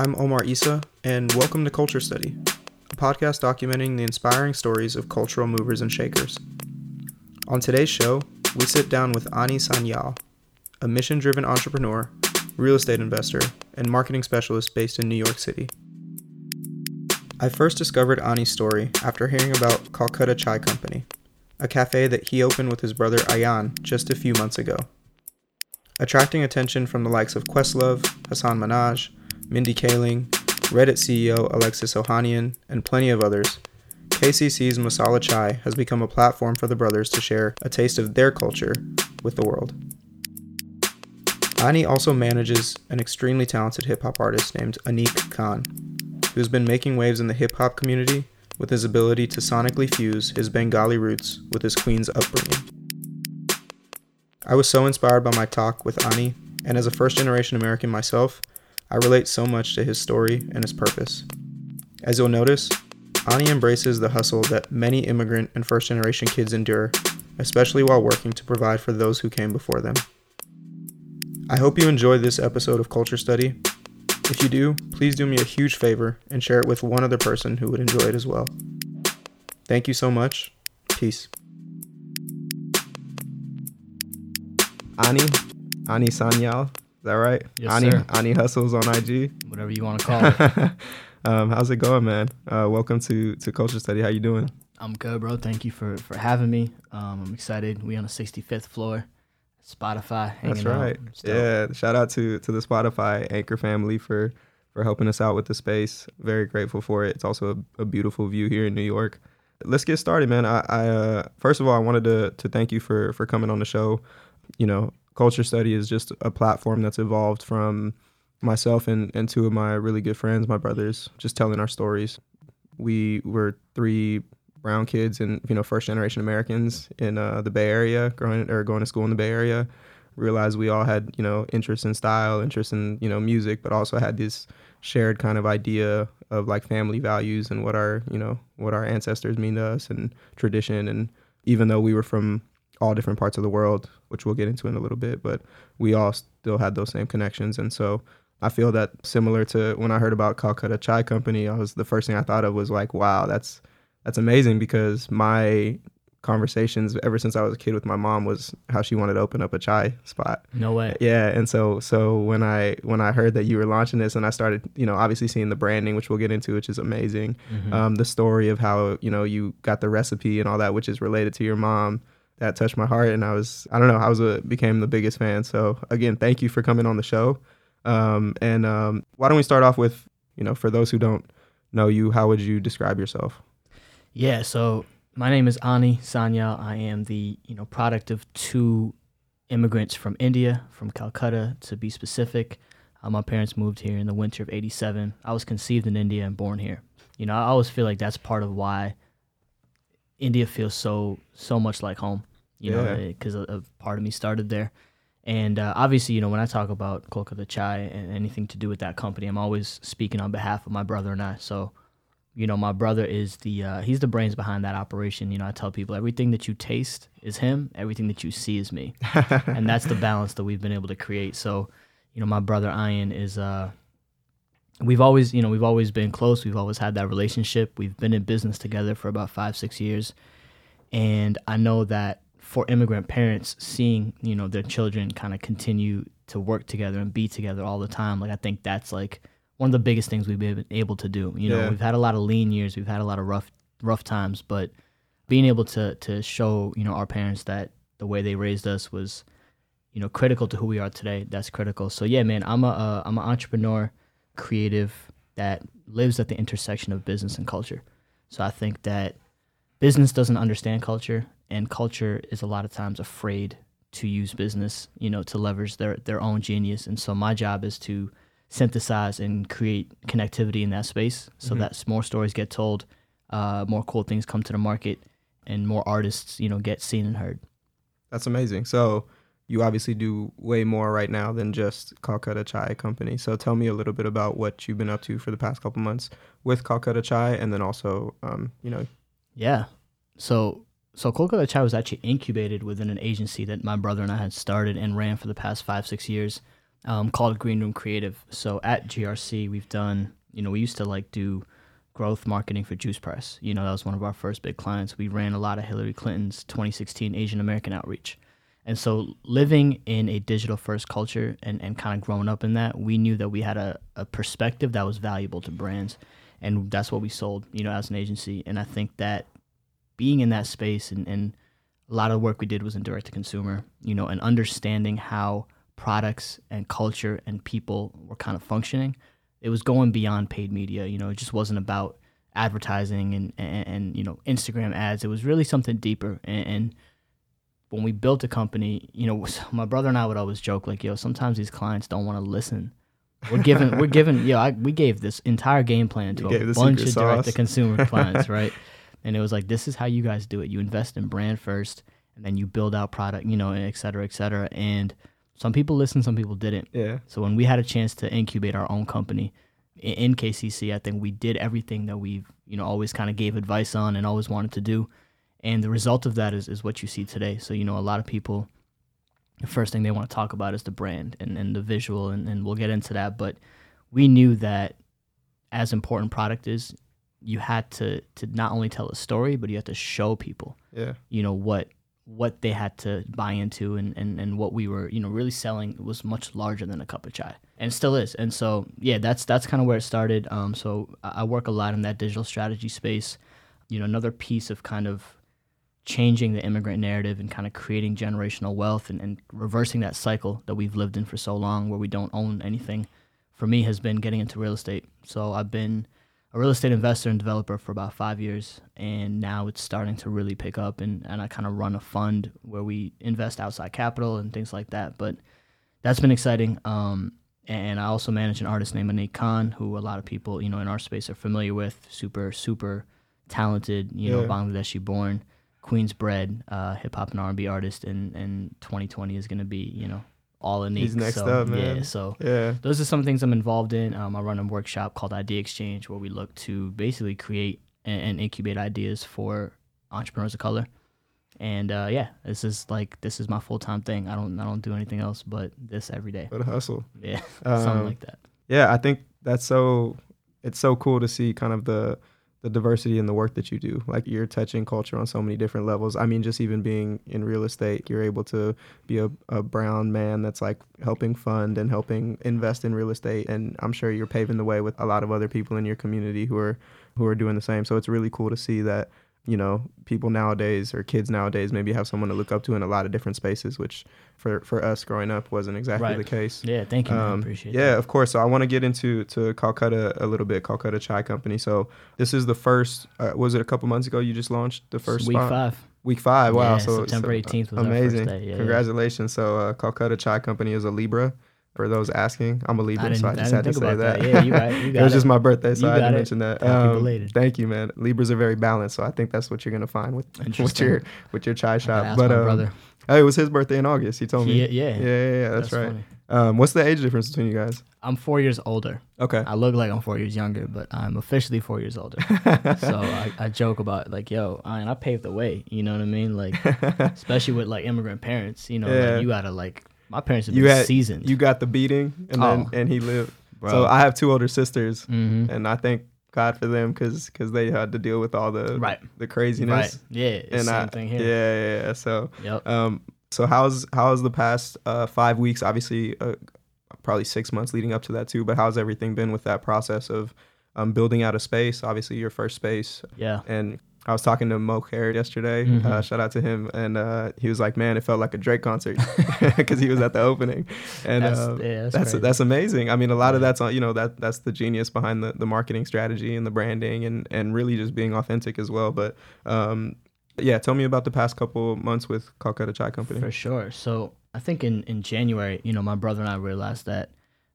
I'm Omar Isa, and welcome to Culture Study, a podcast documenting the inspiring stories of cultural movers and shakers. On today's show, we sit down with Ani Sanyal, a mission driven entrepreneur, real estate investor, and marketing specialist based in New York City. I first discovered Ani's story after hearing about Calcutta Chai Company, a cafe that he opened with his brother Ayan just a few months ago. Attracting attention from the likes of Questlove, Hasan Minhaj, Mindy Kaling, Reddit CEO Alexis Ohanian, and plenty of others, KCC's Masala Chai has become a platform for the brothers to share a taste of their culture with the world. Ani also manages an extremely talented hip hop artist named Anik Khan, who's been making waves in the hip hop community with his ability to sonically fuse his Bengali roots with his Queens upbringing. I was so inspired by my talk with Ani, and as a first generation American myself, I relate so much to his story and his purpose. As you'll notice, Ani embraces the hustle that many immigrant and first generation kids endure, especially while working to provide for those who came before them. I hope you enjoyed this episode of Culture Study if you do, please do me a huge favor and share it with one other person who would enjoy it as well. Thank you so much. Peace. Ani, Ani Sanyal, that right? Yes, Ani, sir. Ani Hustles on IG. whatever you want to call it. um, how's it going, man? Uh, welcome to to Culture Study. How you doing? I'm good, bro. Thank you for for having me. Um, I'm excited. We on the 65th floor, Spotify. Hanging That's right. Yeah. Shout out to to the Spotify Anchor family for for helping us out with the space. Very grateful for it. It's also a, a beautiful view here in New York. Let's get started, man. I, I uh, first of all, I wanted to to thank you for for coming on the show. You know, Culture Study is just a platform that's evolved from myself and and two of my really good friends, my brothers, just telling our stories. We were three brown kids and you know first generation Americans in uh, the Bay Area, growing or going to school in the Bay Area. Realized we all had you know interest in style, interest in you know music, but also had this shared kind of idea of like family values and what our you know what our ancestors mean to us and tradition. And even though we were from all different parts of the world, which we'll get into in a little bit, but we all still had those same connections. And so I feel that similar to when I heard about Calcutta Chai Company, I was the first thing I thought of was like, wow, that's that's amazing because my conversations ever since I was a kid with my mom was how she wanted to open up a chai spot. No way. Yeah, and so so when I when I heard that you were launching this and I started, you know, obviously seeing the branding, which we'll get into, which is amazing. Mhm. Um, the story of how you know you got the recipe and all that, which is related to your mom, that touched my heart, and I was I don't know I was a became the biggest fan. So again, thank you for coming on the show. Um, and um, why don't we start off with you know for those who don't know you, how would you describe yourself? Yeah. So my name is Ani Sanyal. I am the you know product of two immigrants from India, from Calcutta to be specific. Uh, my parents moved here in the winter of '87. I was conceived in India and born here. You know, I always feel like that's part of why India feels so so much like home. You know, because a, a part of me started there. And uh, obviously, you know, when I talk about Kolkata Chai and anything to do with that company, I'm always speaking on behalf of my brother and I. So, you know, my brother is the uh, he's the brains behind that operation. You know, I tell people everything that you taste is him, everything that you see is me, and that's the balance that we've been able to create. So, you know, my brother Ayan is uh, we've always you know we've always been close. We've always had that relationship. We've been in business together for about five six years, and I know that for immigrant parents, seeing you know their children kind of continue to work together and be together all the time, like I think that's like one of the biggest things we've been able to do. You know, Yeah. we've had a lot of lean years, we've had a lot of rough rough times, but being able to to show you know our parents that the way they raised us was you know critical to who we are today. That's critical. So yeah, man, I'm a uh, I'm an entrepreneur, creative that lives at the intersection of business and culture. So I think that business doesn't understand culture, and culture is a lot of times afraid to use business, you know, to leverage their their own genius. And so my job is to synthesize and create connectivity in that space, so Mhm. that more stories get told, uh, more cool things come to the market, and more artists, you know, get seen and heard. That's amazing. So you obviously do way more right now than just Calcutta Chai Company. So tell me a little bit about what you've been up to for the past couple months with Calcutta Chai, and then also, um, you know, Yeah. So so Kolkata Chai was actually incubated within an agency that my brother and I had started and ran for the past five, six years. um, called Green Room Creative. So at GRC, we've done, you know, we used to like do growth marketing for Juice Press. You know, that was one of our first big clients. We ran a lot of Hillary Clinton's 2016 Asian American outreach. And so living in a digital first culture and, and kind of growing up in that, we knew that we had a, a perspective that was valuable to brands. And that's what we sold, you know, as an agency. And I think that being in that space and, and a lot of the work we did was in direct to consumer, you know, and understanding how products and culture and people were kind of functioning. It was going beyond paid media. You know, it just wasn't about advertising and, and, and you know Instagram ads. It was really something deeper. And, and, when we built a company, you know, my brother and I would always joke like, "Yo, sometimes these clients don't want to listen." We're given, we're given, yo, I, we gave this entire game plan to You a bunch of direct to consumer clients, right? And it was like, this is how you guys do it. You invest in brand first, and then you build out product, you know, and et cetera, et cetera. And some people listened, some people didn't. Yeah. So when we had a chance to incubate our own company in KCC, I think we did everything that we've you know always kind of gave advice on and always wanted to do, and the result of that is is what you see today. So you know a lot of people, the first thing they want to talk about is the brand and, and the visual, and, and we'll get into that. But we knew that as important product is, you had to to not only tell a story, but you had to show people Yeah. you know what what they had to buy into and, and, and what we were you know really selling was much larger than a cup of chai and still is. And so yeah that's that's kind of where it started. Um, so I work a lot in that digital strategy space. You know another piece of kind of changing the immigrant narrative and kind of creating generational wealth and, and reversing that cycle that we've lived in for so long where we don't own anything for me has been getting into real estate. So i've been a real estate investor and developer for about five years, and now it's starting to really pick up. And, and I kind of run a fund where we invest outside capital and things like that. But that's been exciting. Um, and I also manage an artist named Anik Khan, who a lot of people, you know, in our space are familiar with. Super, super talented, you know, Yeah. Bangladeshi born, Queens bred, uh, hip hop and R&B artist. And, and 2020 is going to be, you know, all Anik. He's next so, up, man. Yeah, so Yeah. those are some things I'm involved in. Um, I run a workshop called Idea Exchange where we look to basically create and, and incubate ideas for entrepreneurs of color. And uh, yeah, this is like this is my full time thing. I don't I don't do anything else but this every day. What a hustle. Yeah, Um, something like that. yeah, I think that's so. It's so cool to see kind of the the diversity in the work that you do. Like you're touching culture on so many different levels. I mean, just even being in real estate, you're able to be a, a brown man that's like helping fund and helping invest in real estate. And I'm sure you're paving the way with a lot of other people in your community who are who are doing the same. So it's really cool to see that you know people nowadays or kids nowadays maybe have someone to look up to in a lot of different spaces, which for for us growing up wasn't exactly Right. the case. Yeah, thank you. Um, Appreciate yeah, that. of course. So I want to get into to Calcutta a little bit. Calcutta Chai Company. So this is the first. Uh, was it a couple months ago? You just launched the first week spot? five. Week five. Wow. Yeah, so September so, 18th was amazing. day. Yeah, yeah. Congratulations. So uh, Calcutta Chai Company is a Libra. For those asking, I'm a Libra, I so I I just didn't had to say that. that. Yeah, you got, you got it was just my birthday, so You I had to it. mention that. Um, thank you, man. Libras are very balanced, so I think that's what you're gonna find with with your with your chai shop. But um, brother. oh, it was his birthday in August. He told me. He- yeah, yeah, yeah, yeah, that's, right. funny. Um, what's the age difference between you guys? I'm four years older. Okay. I look like I'm four years younger, but I'm officially four years older. so I, I joke about like, yo, I, and I paved the way. You know what I mean? Like, especially with like immigrant parents. You know, Yeah. like, you gotta like. My parents have you been had seasoned. you got the beating, and then Oh. and he lived. bro. So I have two older sisters, hmm and I thank God for them because because they had to deal with all the Right. the craziness. Right. Yeah. And same I, thing here. yeah, yeah, yeah. So Yep. um, so how's how's the past uh, five weeks? Obviously, uh, probably six months leading up to that too. But how's everything been with that process of um, building out a space? Obviously, your first space, Yeah. and I was talking to Mo Care yesterday. Mhm. Uh, shout out to him, and uh, he was like, "Man, it felt like a Drake concert because he was at the opening." And That's- uh, yeah, that's that's that's amazing. I mean, a lot of that's on you know that that's the genius behind the, the marketing strategy and the branding and and really just being authentic as well. But um, yeah, tell me about the past couple months with Calcutta Chai Company. For sure. So I think in, in January, you know, my brother and I realized that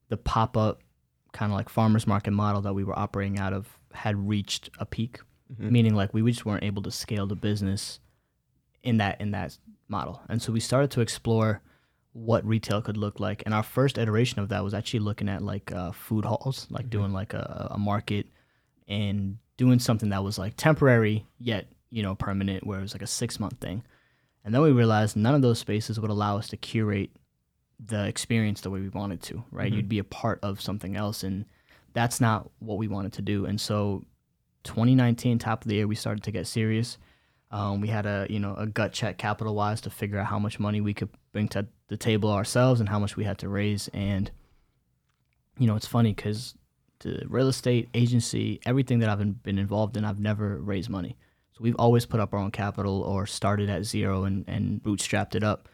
the pop up kind of like farmers market model that we were operating out of had reached a peak, Mhm. meaning like we just weren't able to scale the business in that in that model. And so we started to explore what retail could look like. And our first iteration of that was actually looking at like uh, food halls, like Mhm. doing like a, a market and doing something that was like temporary yet you know permanent, where it was like a six month thing. And then we realized none of those spaces would allow us to curate the experience the way we wanted to, right? Mhm. You'd be a part of something else, and that's not what we wanted to do. And so, 2019, top of the year, we started to get serious. Um, we had a you know a gut check capital wise to figure out how much money we could bring to the table ourselves and how much we had to raise. And you know, it's funny because the real estate agency, everything that I've been, been involved in, I've never raised money. So we've always put up our own capital or started at zero and, and bootstrapped it up.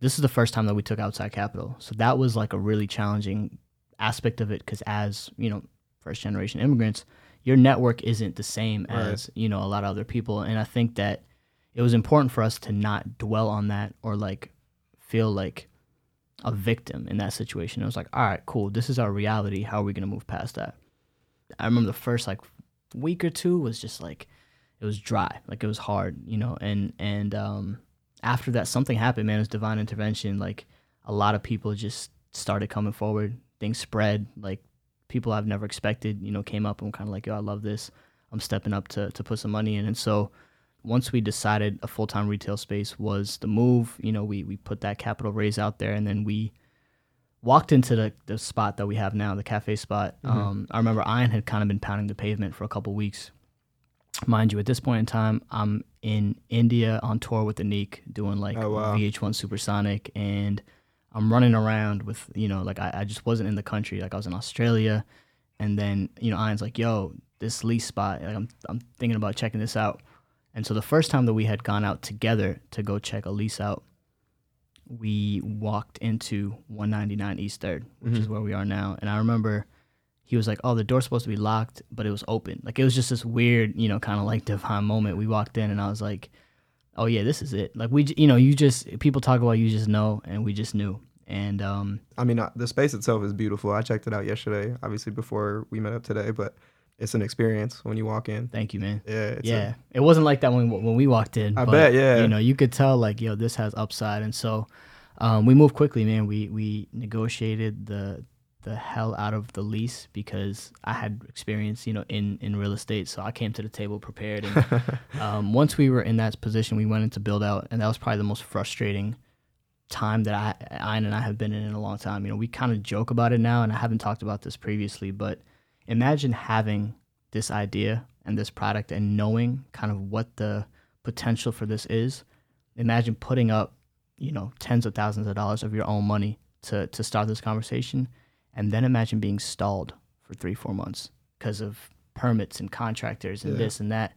This is the first time that we took outside capital. So that was like a really challenging aspect of it because as, you know, first generation immigrants, your network isn't the same Right. as, you know, a lot of other people. And I think that it was important for us to not dwell on that or like feel like a victim in that situation. It was like, all right, cool. This is our reality. How are we going to move past that? I remember the first like week or two was just like it was dry, like it was hard, you know. And and um, after that, something happened, man. It was divine intervention. Like a lot of people just started coming forward. Things spread. Like people I've never expected, you know, came up and were kind of like, yo, I love this. I'm stepping up to to put some money in. And so once we decided a full time retail space was the move, you know, we we put that capital raise out there, and then we walked into the, the spot that we have now, the cafe spot. Mhm. Um, I remember Ayan had kind of been pounding the pavement for a couple weeks. Mind you, at this point in time, I'm in India on tour with Anik, doing like Oh, wow. VH1 Supersonic, and I'm running around with, you know, like I, I just wasn't in the country. Like I was in Australia, and then you know, Ayan's like, "Yo, this lease spot, like I'm I'm thinking about checking this out." And so the first time that we had gone out together to go check a lease out, we walked into 199 East Third, which is Mhm. where we are now. And I remember he was like, "Oh, the door's supposed to be locked, but it was open." Like it was just this weird, you know, kind of like divine moment. We walked in, and I was like, "Oh yeah, this is it." Like we, you know, you just people talk about you just know, and we just knew. And um, I mean, uh, the space itself is beautiful. I checked it out yesterday, obviously before we met up today, but it's an experience when you walk in. thank you, man. Yeah, it's a- yeah, it wasn't like that when when we walked in. I but, bet, yeah. You know, you could tell like, yo, this has upside, and so um, we moved quickly, man. We we negotiated the the hell out of the lease because I had experience, you know, in in real estate, so I came to the table prepared. And um, once we were in that position, we went into build out, and that was probably the most frustrating time that I, Ayan and I have been in in a long time. You know, we kind of joke about it now, and I haven't talked about this previously, but imagine having this idea and this product and knowing kind of what the potential for this is. Imagine putting up, you know, tens of thousands of dollars of your own money to to start this conversation, and then imagine being stalled for three, four months because of permits and contractors and Yeah. this and that,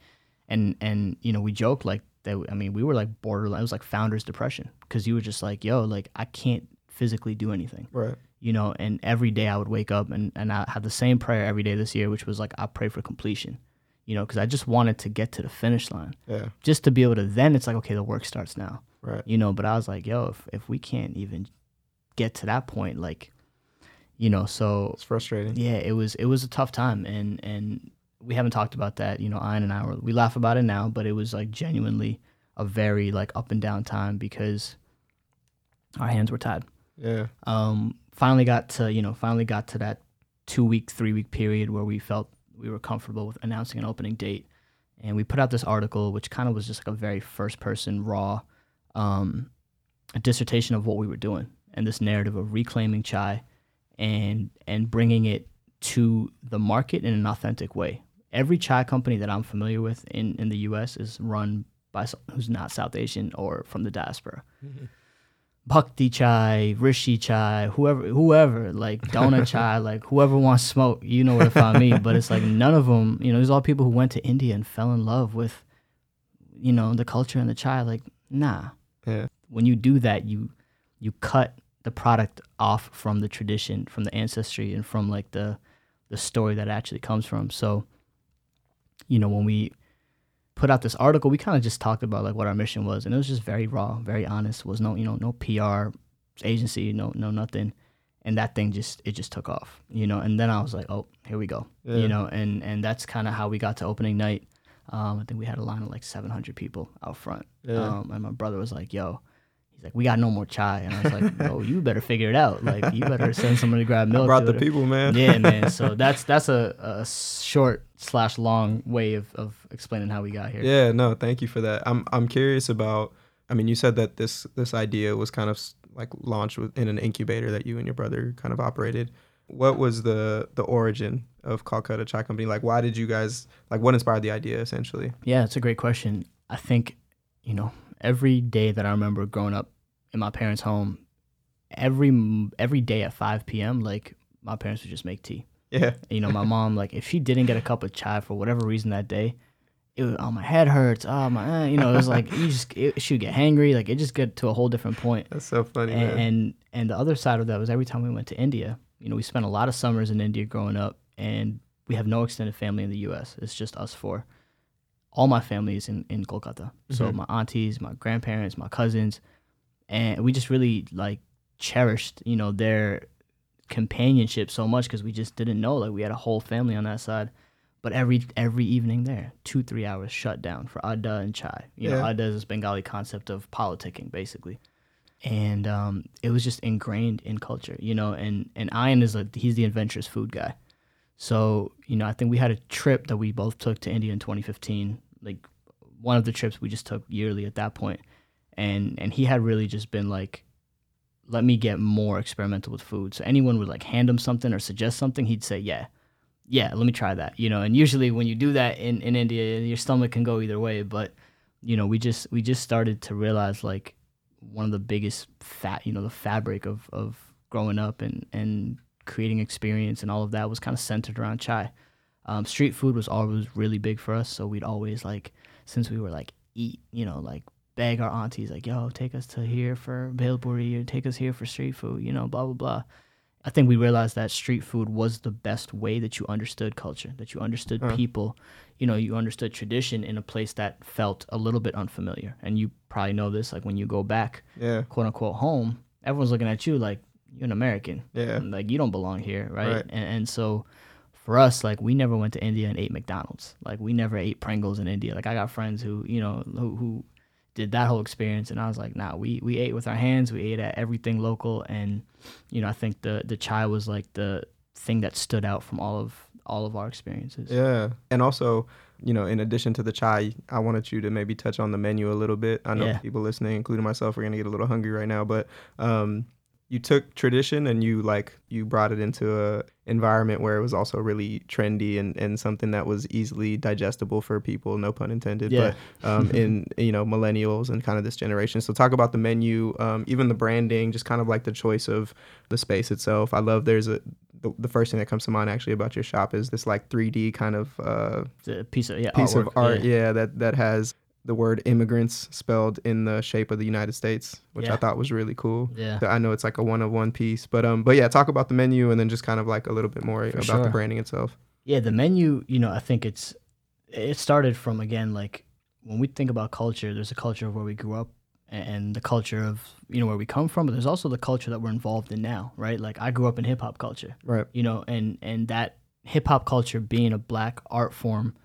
and and you know, we joke like that. I mean, we were like borderline. It was like founder's depression because you were just like, yo, like I can't physically do anything right. you know, and every day I would wake up and, and I had the same prayer every day this year, which was like, I pray for completion, you know, because I just wanted to get to the finish line Yeah, just to be able to, then it's like, okay, the work starts now, right. you know, but I was like, yo, if, if we can't even get to that point, like, you know, so It's frustrating. yeah, it was, it was a tough time and, and we haven't talked about that, you know, Ayan and I were, we laugh about it now, but it was like genuinely a very like up and down time because our hands were tied. Yeah, um, finally got to you know finally got to that two week three week period where we felt we were comfortable with announcing an opening date. And we put out this article which kind of was just like a very first person raw um, dissertation of what we were doing and this narrative of reclaiming chai and and bringing it to the market in an authentic way every chai company that i'm familiar with in, in the us is run by someone who's not south asian or from the diaspora mm-hmm. Bhakti chai, Rishi chai, whoever, whoever, like Dona chai, like whoever wants smoke, you know where to find me. But it's like none of them, you know, there's all people who went to India and fell in love with, you know, the culture and the chai. Like, nah. Yeah. When you do that, you you cut the product off from the tradition, from the ancestry, and from like the the story that actually comes from. So, you know, when we put out this article, we kind of just talked about like what our mission was, and it was just very raw, very honest. Was no, you know, no PR agency, no, no nothing, and that thing just it just took off, you know. And then I was like, oh, here we go, Yeah. you know, and and that's kind of how we got to opening night. Um, I think we had a line of like 700 people out front, Yeah. um, and my brother was like, yo. Like, we got no more chai, and I was like, "Oh, you better figure it out. Like, you better send somebody to grab milk." I brought the people, man. yeah, man. So that's that's a, a short slash long way of, of explaining how we got here. Yeah, no, thank you for that. I'm I'm curious about. I mean, you said that this this idea was kind of like launched in an incubator that you and your brother kind of operated. What was the the origin of Calcutta Chai Company? Like, why did you guys like? What inspired the idea, essentially? Yeah, it's a great question. I think, you know, every day that I remember growing up in my parents' home, every every day at 5 p.m., like my parents would just make tea. Yeah. You know, my mom, like, if she didn't get a cup of chai for whatever reason that day, it was, oh, my head hurts. Oh, my, uh, you know, it was like, you just, it, she would get hangry. Like, it just get to a whole different point. That's so funny, and, and, and the other side of that was every time we went to India, you know, we spent a lot of summers in India growing up, and we have no extended family in the U.S. It's just us four. All my family is in, in Kolkata. So Mhm. my aunties, my grandparents, my cousins, and we just really like cherished, you know, their companionship so much because we just didn't know like we had a whole family on that side. But every every evening there, two three hours shut down for adda and chai. You know, Yeah. adda is this Bengali concept of politicking basically, and um, it was just ingrained in culture. You know, and and Ayan is a he's the adventurous food guy. So you know, I think we had a trip that we both took to India in 2015. Like one of the trips we just took yearly at that point, and and he had really just been like, let me get more experimental with food. So anyone would like hand him something or suggest something, he'd say, yeah, yeah, let me try that. You know, and usually when you do that in in India, your stomach can go either way. But you know, we just we just started to realize like one of the biggest fat, you know, the fabric of of growing up and and creating experience and all of that was kind of centered around chai. Um, street food was always really big for us, so we'd always like since we were like eat, you know, like beg our aunties like, "Yo, take us to here for bhelpuri or take us here for street food," you know, blah blah blah. I think we realized that street food was the best way that you understood culture, that you understood Huh. people, you know, you understood tradition in a place that felt a little bit unfamiliar. And you probably know this, like when you go back, Yeah. quote unquote, home, everyone's looking at you like you're an American Yeah. like you don't belong here right, Right. And, and so for us like we never went to india and ate mcdonald's like we never ate pringles in india like i got friends who you know who, who did that whole experience and i was like nah we we ate with our hands we ate at everything local and you know i think the the chai was like the thing that stood out from all of all of our experiences Yeah. And also, you know, in addition to the chai, I wanted you to maybe touch on the menu a little bit. I know Yeah. people listening, including myself, are going to get a little hungry right now, but um, you took tradition and you like you brought it into a environment where it was also really trendy and, and something that was easily digestible for people, no pun intended, Yeah. but um, in, you know, millennials and kind of this generation. So talk about the menu, um, even the branding, just kind of like the choice of the space itself. I love there's a, the, the first thing that comes to mind actually about your shop is this like 3D kind of uh, piece of yeah piece of artwork, art, yeah. that that has the word immigrants spelled in the shape of the United States, which I thought was really cool. yeah I know it's like a one of one piece, but um, but yeah, talk about the menu and then just kind of like a little bit more about the branding itself. Yeah, the menu, you know, I think it's it started from again like when we think about culture, there's a culture of where we grew up and the culture of you know where we come from, but there's also the culture that we're involved in now, right? Like I grew up in hip hop culture, Right. you know, and and that hip hop culture being a black art form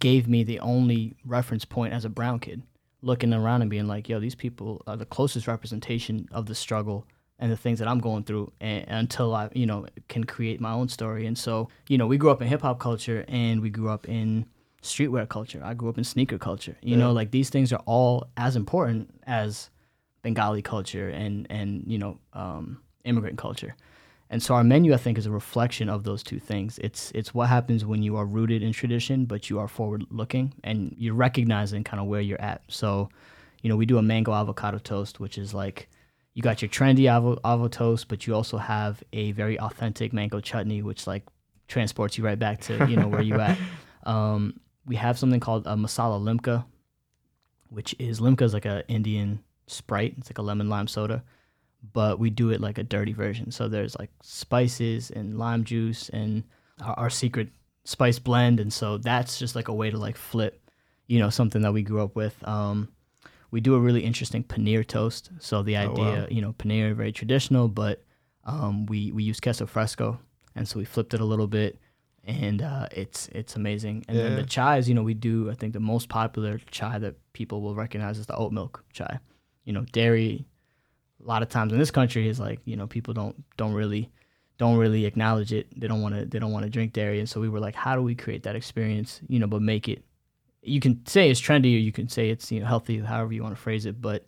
gave me the only reference point as a brown kid, looking around and being like, yo, these people are the closest representation of the struggle and the things that I'm going through and, until I, you know, can create my own story. And so, you know, we grew up in hip hop culture and we grew up in streetwear culture. I grew up in sneaker culture. You Yeah. know, like these things are all as important as Bengali culture and and you know um, immigrant culture. And so our menu, I think, is a reflection of those two things. It's it's what happens when you are rooted in tradition, but you are forward looking and you're recognizing kind of where you're at. So, you know, we do a mango avocado toast, which is like you got your trendy avo, avo toast, but you also have a very authentic mango chutney, which like transports you right back to you know where you at. Um, we have something called a masala limca, which is limca is like a Indian Sprite. It's like a lemon lime soda, but we do it like a dirty version. So there's like spices and lime juice and our, our secret spice blend, and so that's just like a way to like flip, you know, something that we grew up with. Um, we do a really interesting paneer toast. So the Oh, idea, wow. you know, paneer very traditional, but um, we we use queso fresco, and so we flipped it a little bit, and uh, it's it's amazing. And then Yeah. the chais, you know, we do I think the most popular chai that people will recognize is the oat milk chai. You know, dairy. A lot of times in this country is like you know people don't don't really don't really acknowledge it. They don't want to they don't want to drink dairy, and so we were like, how do we create that experience? You know, but make it. You can say it's trendy, or you can say it's you know healthy, however you want to phrase it. But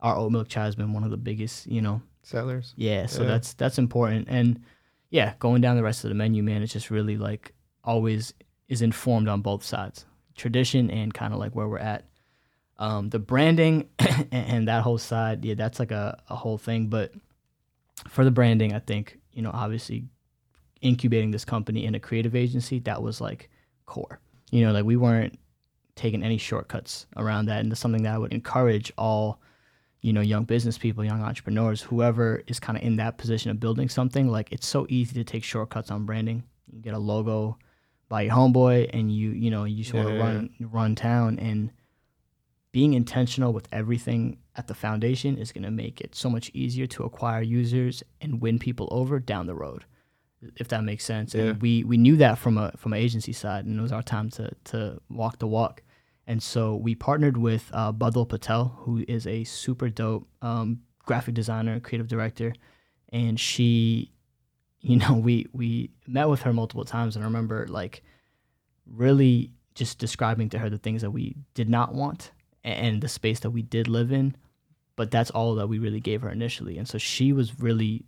our oat milk chai has been one of the biggest, you know, Sellers. yeah, so Yeah. that's that's important. And yeah, going down the rest of the menu, man, it's just really like always is informed on both sides, tradition and kind of like where we're at. Um, the branding and, that whole side, yeah, that's like a, a whole thing. But for the branding, I think you know, obviously, incubating this company in a creative agency that was like core. You know, like we weren't taking any shortcuts around that, and it's something that I would encourage all you know, young business people, young entrepreneurs, whoever is kind of in that position of building something, like it's so easy to take shortcuts on branding. You get a logo by your homeboy and you, you know, you to Yeah. run run town and being intentional with everything at the foundation is going to make it so much easier to acquire users and win people over down the road. If that makes sense. Yeah. And we we knew that from a from an agency side and it was our time to to walk the walk. And so we partnered with uh, Badal Patel, who is a super dope um, graphic designer, creative director, and she, you know, we we met with her multiple times, and I remember like really just describing to her the things that we did not want and the space that we did live in, but that's all that we really gave her initially, and so she was really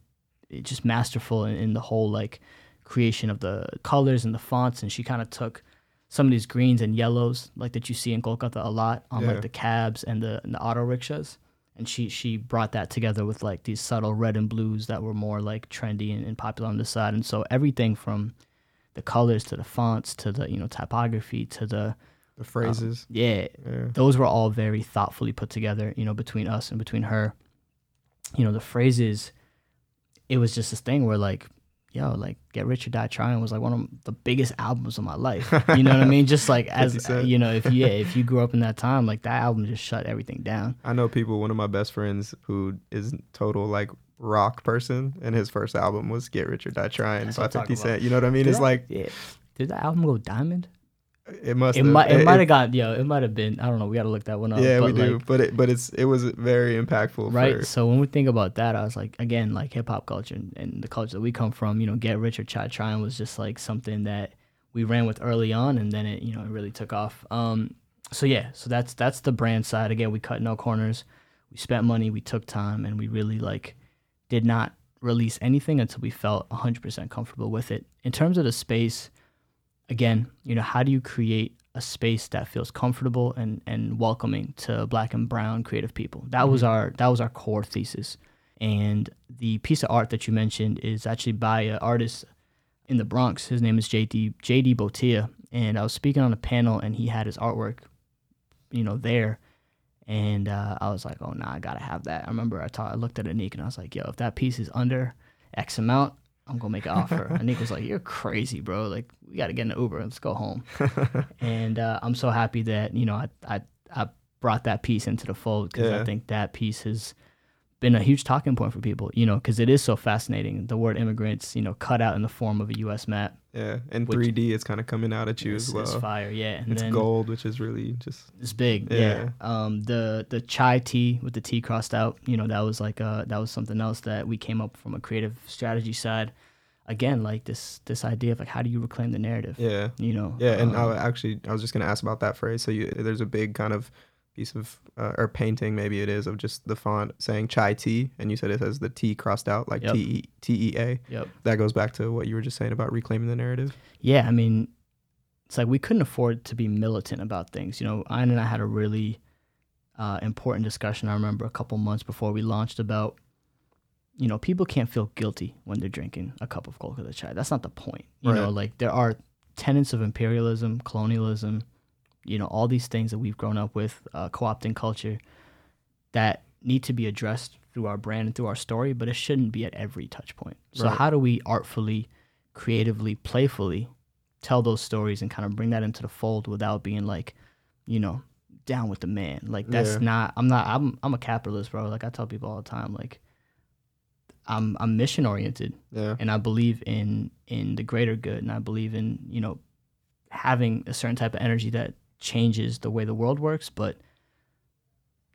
eh, just masterful in, in the whole like creation of the colors and the fonts, and she kind of took some of these greens and yellows like that you see in Kolkata a lot on Yeah. like the cabs and the, and the auto rickshaws. And she she brought that together with like these subtle red and blues that were more like trendy and, and popular on the side. And so everything from the colors to the fonts to the you know typography to the The um, phrases. yeah yeah. those were all very thoughtfully put together, you know, between us and between her. You know, the phrases, it was just this thing where like, yo, like Get Rich or Die Trying was like one of the biggest albums of my life. You know what I mean? Just like as you know, if you yeah, if you grew up in that time, like that album just shut everything down. I know people. One of my best friends who is total like rock person, and his first album was "Get Rich or Die Trying" That's by Fifty. Cent. You know what I mean? Did it's that- like yeah. Did that album go diamond? It must. It have. might it might have got yo, it might have been. I don't know. We got to look that one up. Yeah, we do. like, but it, but it's it was very impactful. right For, so when we think about that i was like again like hip-hop culture and, and the culture that we come from you know get rich or try trying was just like something that we ran with early on and then it you know it really took off um so yeah so that's that's the brand side again we cut no corners we spent money we took time and we really like did not release anything until we felt 100% comfortable with it in terms of the space again you know how do you create a space that feels comfortable and, and welcoming to black and brown creative people? That was our that was our core thesis. And the piece of art that you mentioned is actually by an artist in the Bronx. His name is JD JD Botia, and I was speaking on a panel, and he had his artwork, you know, there, and uh, I was like, oh nah, I gotta have that. I remember I, ta- I looked at Anik and I was like, yo, if that piece is under X amount, I'm gonna make an offer. Anik was like, you're crazy, bro. Like we gotta get an Uber, let's go home. and uh, I'm so happy that you know I I, I brought that piece into the fold because I think that piece has been a huge talking point for people, you know, because it is so fascinating. The word immigrants, you know, cut out in the form of a U.S. map. yeah, and 3D is kind of coming out at you It's, as well. it's fire, yeah. And It's then gold, which is really just It's big, yeah. Yeah. Um, the the chai tea with the T crossed out, you know, that was like uh that was something else that we came up from a creative strategy side. Again, like this this idea of like how do you reclaim the narrative? yeah. You know. Yeah, and um, I actually I was just gonna ask about that phrase. So you, there's a big kind of piece of uh, or painting maybe it is of just the font saying chai tea, and you said it has the T crossed out like Yep. T E T E A. Yep. That goes back to what you were just saying about reclaiming the narrative. Yeah, I mean, it's like we couldn't afford to be militant about things. You know, Ayan and I had a really uh, important discussion. I remember a couple months before we launched about, you know, people can't feel guilty when they're drinking a cup of Kolkata chai. That's not the point. You know, like there are tenets of imperialism, colonialism, you know, all these things that we've grown up with, uh, co-opting culture, that need to be addressed through our brand and through our story, but it shouldn't be at every touch point. So Right. how do we artfully, creatively, playfully tell those stories and kind of bring that into the fold without being like, you know, down with the man. Like that's Yeah. not I'm not I'm I'm a capitalist, bro. Like I tell people all the time, like I'm I'm mission oriented Yeah, and I believe in in the greater good and I believe in, you know, having a certain type of energy that changes the way the world works, but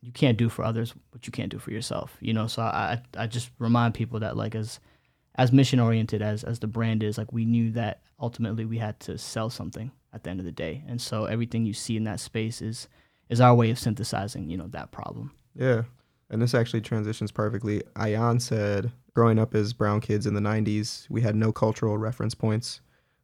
you can't do for others what you can't do for yourself. You know, so I I just remind people that like as as mission oriented as as the brand is, like we knew that ultimately we had to sell something at the end of the day. And so everything you see in that space is is our way of synthesizing, you know, that problem. yeah. and this actually transitions perfectly. Ayan said, growing up as brown kids in the 90s, we had no cultural reference points.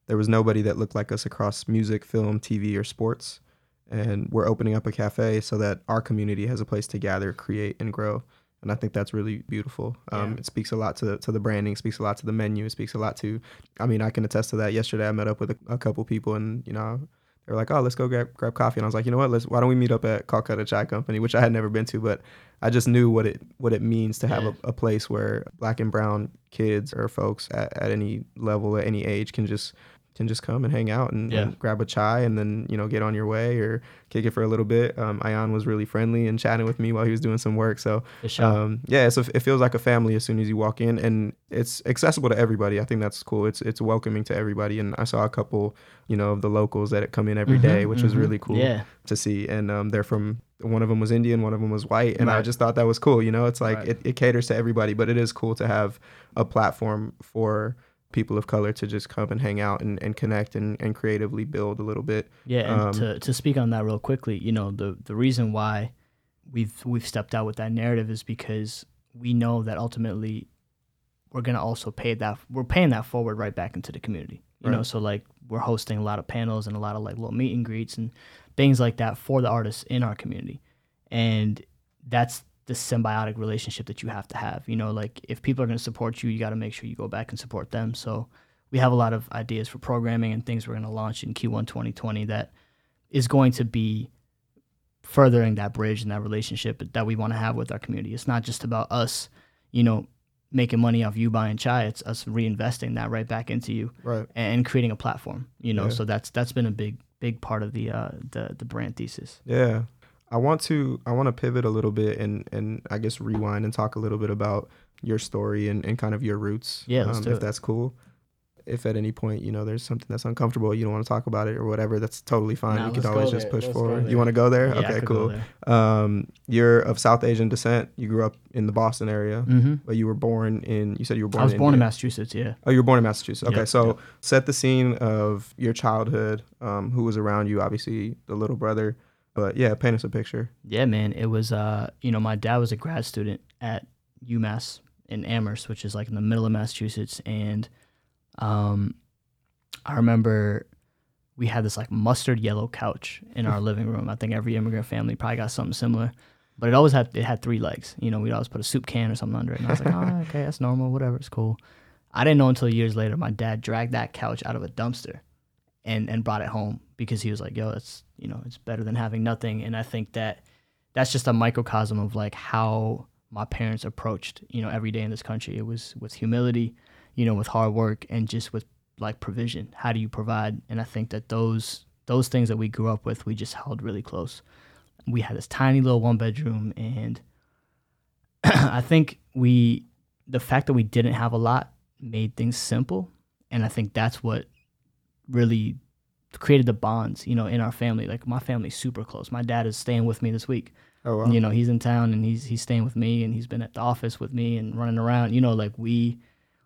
There was nobody that looked like us across music, film, TV, or sports. And we're opening up a cafe so that our community has a place to gather, create, and grow. And I think that's really beautiful. Um, Yeah. It speaks a lot to, to the branding, speaks a lot to the menu, it speaks a lot to, I mean, I can attest to that. Yesterday, I met up with a, a couple people and, you know, they were like, "Oh, let's go grab grab coffee," and I was like, "You know what? Let's why don't we meet up at Calcutta Chai Company, which I had never been to, but I just knew what it what it means to have Yeah. a, a place where black and brown kids or folks at, at any level at any age can just can just come and hang out and, Yeah. and grab a chai and then you know get on your way or kick it for a little bit. Um, Ayan was really friendly and chatting with me while he was doing some work, so um, yeah, so it feels like a family as soon as you walk in, and it's accessible to everybody. I think that's cool. It's it's welcoming to everybody, and I saw a couple, you know, of the locals that come in every day, Mhm, which was mhm. really cool Yeah. to see. And um, they're from one of them was Indian, one of them was white, and I just thought that was cool. You know, it's like Right. it, it caters to everybody, but it is cool to have a platform for people of color to just come and hang out and, and connect and, and creatively build a little bit. Yeah, and Um, to to speak on that real quickly, you know, the the reason why we've we've stepped out with that narrative is because we know that ultimately we're gonna also pay that we're paying that forward right back into the community. You know, so like we're hosting a lot of panels and a lot of like little meet and greets and things like that for the artists in our community. And that's the symbiotic relationship that you have to have. You know, like if people are gonna support you, you gotta make sure you go back and support them. So we have a lot of ideas for programming and things we're going to launch in Q1 2020 that is going to be furthering that bridge and that relationship that we want to have with our community. It's not just about us, you know, making money off you buying chai. It's us reinvesting that right back into you Right. and creating a platform. You know, Yeah. so that's that's been a big big part of the uh, the the brand thesis. Yeah. I want to I want to pivot a little bit and and I guess rewind and talk a little bit about your story and, and kind of your roots. Yeah, um, if it. that's cool. If at any point, you know, there's something that's uncomfortable, you don't want to talk about it or whatever, that's totally fine. Nah, we could always just push Let's forward. You want to go there? Yeah, okay, cool. there. Um, you're of South Asian descent. You grew up in the Boston area, Mm-hmm. but you were born in. You said you were born. I was in born in Massachusetts. Yeah. Oh, you were born in Massachusetts. Okay, Yep, so yep. set the scene of your childhood. Um, who was around you? Obviously, the little brother. But yeah, paint us a picture. Yeah, man. It was uh, you know, my dad was a grad student at UMass in Amherst, which is like in the middle of Massachusetts, and um, I remember we had this like mustard yellow couch in our living room. I think every immigrant family probably got something similar, but it always had it had three legs. You know, we'd always put a soup can or something under it, and I was like, oh, okay, that's normal, whatever, it's cool. I didn't know until years later my dad dragged that couch out of a dumpster and and brought it home because he was like, "Yo, it's you know, it's better than having nothing." And I think that that's just a microcosm of like how my parents approached you know every day in this country. It was with humility, you know, with hard work, and just with like provision. How do you provide? And I think that those those things that we grew up with, we just held really close. We had this tiny little one bedroom, and I think we the fact that we didn't have a lot made things simple, and I think that's what really created the bonds, you know, in our family. Like my family's super close. My dad is staying with me this week. Oh wow. You know, he's in town and he's he's staying with me and he's been at the office with me and running around. You know, like we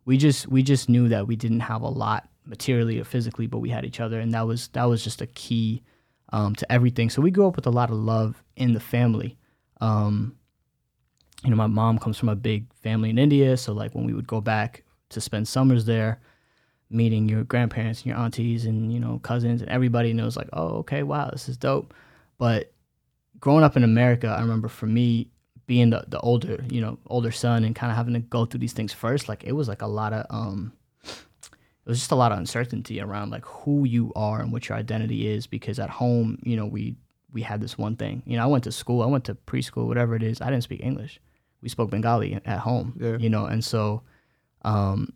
we just we just knew that we didn't have a lot materially or physically, but we had each other and that was that was just a key um, to everything. So we grew up with a lot of love in the family. Um, you know, my mom comes from a big family in India, so like when we would go back to spend summers there, meeting your grandparents and your aunties and you know cousins and everybody, and it was like, oh, okay, wow, this is dope. But growing up in America, I remember for me being the, the older, you know, older son and kind of having to go through these things first, like it was like a lot of um it was just a lot of uncertainty around like who you are and what your identity is because at home, you know, we we had this one thing. You know, I went to school, I went to preschool, whatever it is. I didn't speak English. We spoke Bengali at home. Yeah. You know, and so um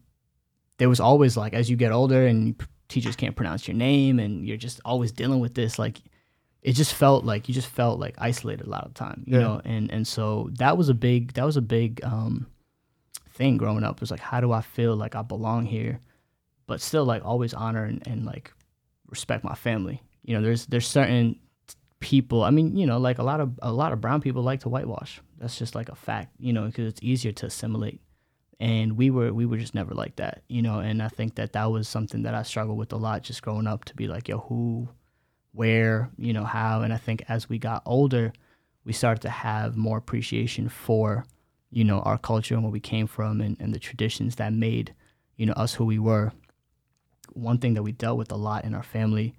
there was always like as you get older and teachers can't pronounce your name and you're just always dealing with this like it just felt like you just felt like isolated a lot of the time you Yeah. know? And and so that was a big that was a big um thing growing up was like how do i feel like i belong here but still like always honor and, and like respect my family. You know there's there's certain people i mean you know like a lot of a lot of brown people like to whitewash. That's just like a fact you know because it's easier to assimilate and we were we were just never like that you know and i think that that was something that i struggled with a lot just growing up to be like yo who where you know how and i think as we got older we started to have more appreciation for, you know, our culture and where we came from and, and the traditions that made, you know, us who we were. One thing that we dealt with a lot in our family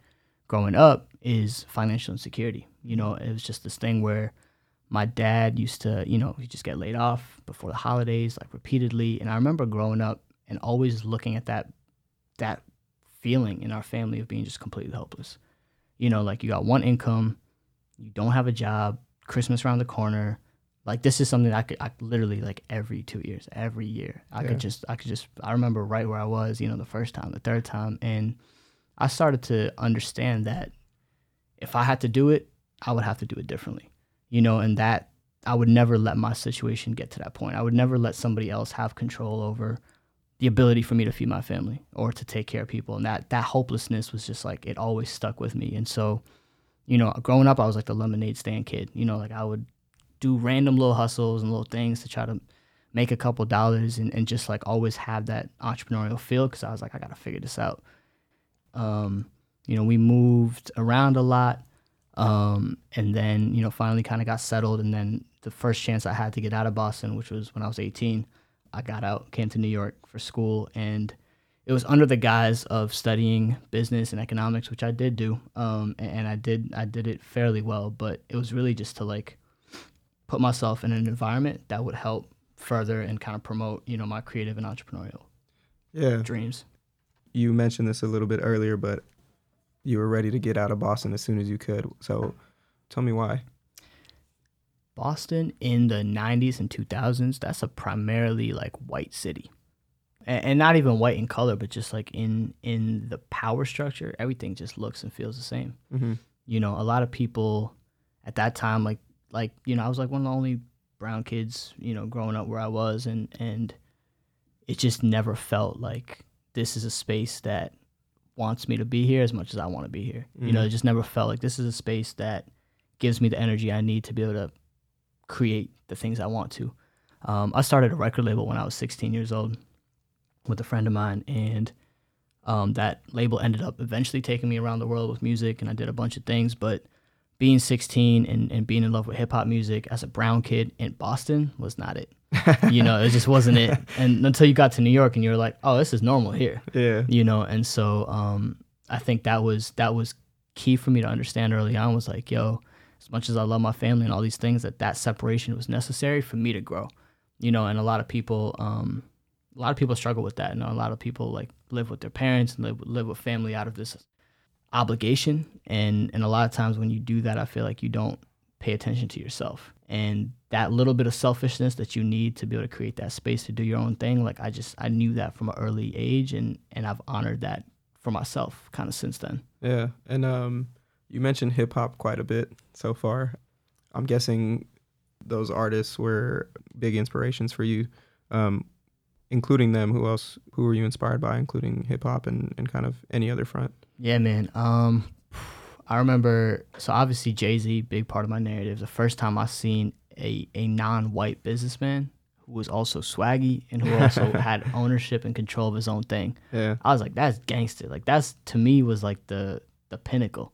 growing up is financial insecurity. You know, it was just this thing where my dad used to, you know, he just get laid off before the holidays, like repeatedly. And I remember growing up and always looking at that that feeling in our family of being just completely helpless. You know, like you got one income, you don't have a job, Christmas around the corner. Like this is something I could I literally like every two years, every year. I yeah. could just I could just I remember right where I was, you know, the first time, the third time. And I started to understand that if I had to do it, I would have to do it differently. You know, and that I would never let my situation get to that point. I would never let somebody else have control over the ability for me to feed my family or to take care of people. And that that hopelessness was just like it always stuck with me. And so, you know, growing up I was like the lemonade stand kid. You know, like I would do random little hustles and little things to try to make a couple dollars and, and just like always have that entrepreneurial feel because I was like, I gotta figure this out. Um, you know, we moved around a lot. Um, and then, you know, finally kind of got settled. And then the first chance I had to get out of Boston, which was when I was 18, I got out, came to New York for school, and it was under the guise of studying business and economics, which I did do, um, and, and I did I did it fairly well. But it was really just to like put myself in an environment that would help further and kind of promote, you know, my creative and entrepreneurial yeah dreams. You mentioned this a little bit earlier, but you were ready to get out of Boston as soon as you could. So, tell me why. Boston in the 90s and 2000s, that's a primarily like white city. And, and not even white in color, but just like in in the power structure, everything just looks and feels the same. Mm-hmm. You know, a lot of people at that time like like, you know, I was like one of the only brown kids, you know, growing up where I was and and it just never felt like this is a space that wants me to be here as much as I want to be here. Mm-hmm. You know, mm-hmm. it just never felt like this is a space that gives me the energy I need to be able to create the things I want to. Um, I started a record label when I was 16 years old with a friend of mine, and um, that label ended up eventually taking me around the world with music, and I did a bunch of things. But being 16 and, and being in love with hip hop music as a brown kid in Boston was not it. You know, it just wasn't it. And until you got to New York and you were like, oh, this is normal here. Yeah. You know, and so um, I think that was that was key for me to understand early on was like, yo, as much as I love my family and all these things, that that separation was necessary for me to grow. You know, and a lot of people, um, a lot of people struggle with that. You know, a lot of people like live with their parents and live live with family out of this obligation. And and a lot of times when you do that, I feel like you don't pay attention to yourself and that little bit of selfishness that you need to be able to create that space to do your own thing. Like I just I knew that from an early age, and and I've honored that for myself kind of since then. Yeah, and um you mentioned hip hop quite a bit so far. I'm guessing those artists were big inspirations for you. Um, including them, who else? Who were you inspired by, including hip hop and, and kind of any other front? Yeah, man. Um, I remember. So obviously Jay Z, big part of my narrative. The first time I seen a a non-white businessman who was also swaggy and who also had ownership and control of his own thing. Yeah. I was like, that's gangster. Like that's to me was like the the pinnacle.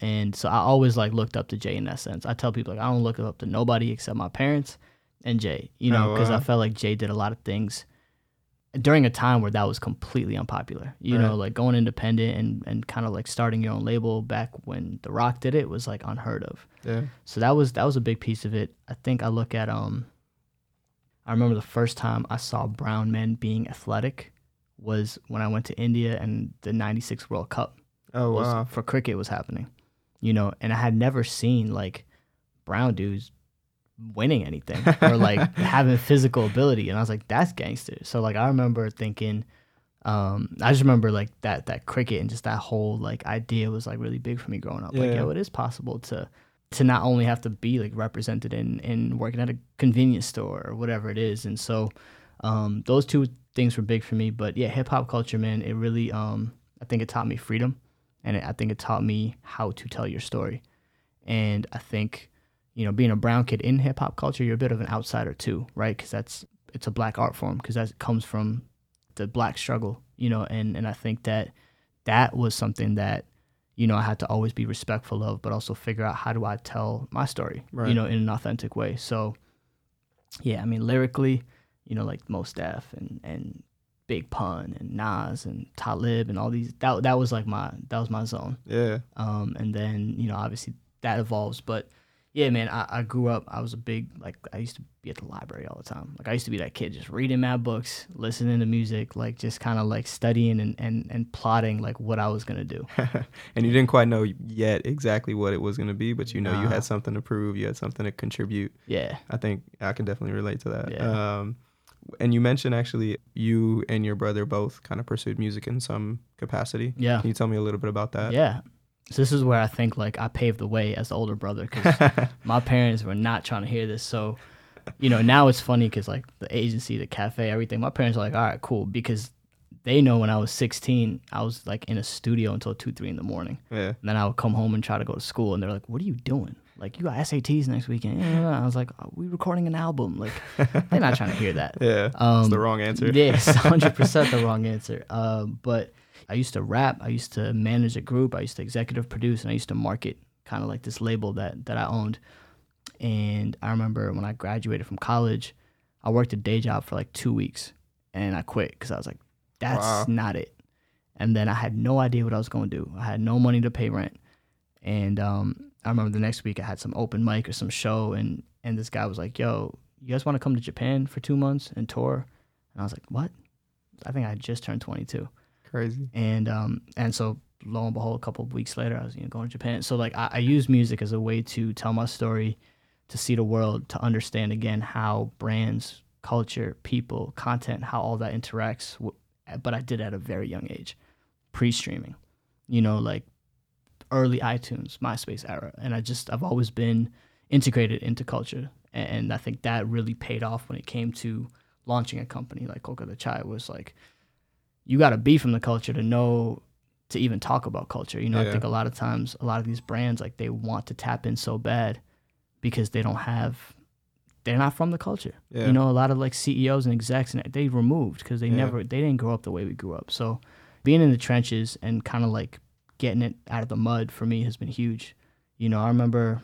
And so I always like looked up to Jay in that sense. I tell people like I don't look up to nobody except my parents and Jay, you oh, know, because oh, wow. I felt like Jay did a lot of things during a time where that was completely unpopular. You right. know, like going independent and, and kind of like starting your own label back when The Rock did it was like unheard of. Yeah. So that was that was a big piece of it. I think I look at um I remember the first time I saw brown men being athletic was when I went to India and the 96 World Cup. Oh wow. For cricket was happening you know, and I had never seen like brown dudes winning anything or like having physical ability and I was like that's gangster. So like I remember thinking um I just remember like that that cricket and just that whole like idea was like really big for me growing up. Yeah. Like yo, it is possible to to not only have to be like represented in in working at a convenience store or whatever it is. And so um those two things were big for me, but yeah, hip hop culture man, it really um I think it taught me freedom and I think it taught me how to tell your story. And I think, you know, being a brown kid in hip hop culture, you're a bit of an outsider too, right? Because that's it's a black art form because that comes from the black struggle, you know. And and I think that that was something that you know, I had to always be respectful of, but also figure out how do I tell my story, Right. you know, in an authentic way. So, yeah, I mean, lyrically, you know, like Mos Def and and Big Pun and Nas and Talib and all these. That that was like my that was my zone. Yeah. Um, and then you know, obviously that evolves, but yeah, man, I, I grew up. I was a big like I used to be at the library all the time. Like I used to be that kid just reading mad books, listening to music, like just kind of like studying and, and and plotting like what I was gonna do. and you didn't quite know yet exactly what it was going to be, but you know you had something to prove, you had something to contribute. Yeah, I think I can definitely relate to that. Yeah. Um, and you mentioned actually you and your brother both kind of pursued music in some capacity. yeah, Can you tell me a little bit about that? yeah. So this is where I think like I paved the way as the older brother because my parents were not trying to hear this. So, you know, now it's funny because like the agency, the cafe, everything. My parents are like, all right, cool, because they know when I was 16, I was like in a studio until two, three in the morning. yeah. And then I would come home and try to go to school, and they're like, "What are you doing? Like, you got SATs next weekend?" Yeah. I was like, "Are we recording an album?" Like, they're not trying to hear that. Yeah. Um, It's the wrong answer. yes, 100 percent the wrong answer. Uh, but I used to rap. I used to manage a group. I used to executive produce, and I used to market kind of like this label that that I owned. And I remember when I graduated from college, I worked a day job for like two weeks, and I quit because I was like, "That's Wow. not it." And then I had no idea what I was going to do. I had no money to pay rent, and um, I remember the next week I had some open mic or some show, and and this guy was like, "Yo, you guys want to come to Japan for two months and tour?" And I was like, "What?" I think I had just turned 22, Crazy. and um, and so lo and behold, a couple of weeks later, I was you know going to Japan. So like I, I use music as a way to tell my story, to see the world, to understand again how brands, culture, people, content, how all that interacts. But I did at a very young age, pre-streaming, you know, like early iTunes, MySpace era, and I just I've always been integrated into culture, and I think that really paid off when it came to launching a company like Kolkata Chai. Was like you got to be from the culture to know to even talk about culture. You know, Yeah. I think a lot of times a lot of these brands like they want to tap in so bad because they don't have they're not from the culture. Yeah. You know, a lot of like CEOs and execs and they removed because they Yeah. never they didn't grow up the way we grew up. So being in the trenches and kind of like getting it out of the mud for me has been huge. You know, I remember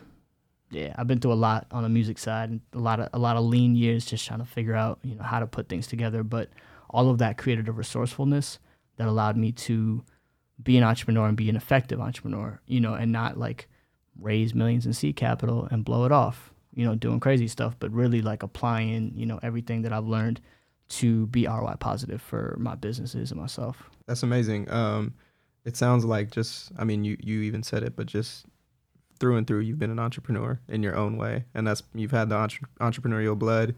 yeah, I've been through a lot on the music side and a lot of a lot of lean years just trying to figure out, you know, how to put things together, but all of that created a resourcefulness that allowed me to be an entrepreneur and be an effective entrepreneur, you know, and not like raise millions in seed capital and blow it off, you know, doing crazy stuff, but really like applying, you know, everything that I've learned to be ROI positive for my businesses and myself. That's amazing. Um, it sounds like just, I mean, you, you even said it, but just through and through, you've been an entrepreneur in your own way. And that's, you've had the entre- entrepreneurial blood.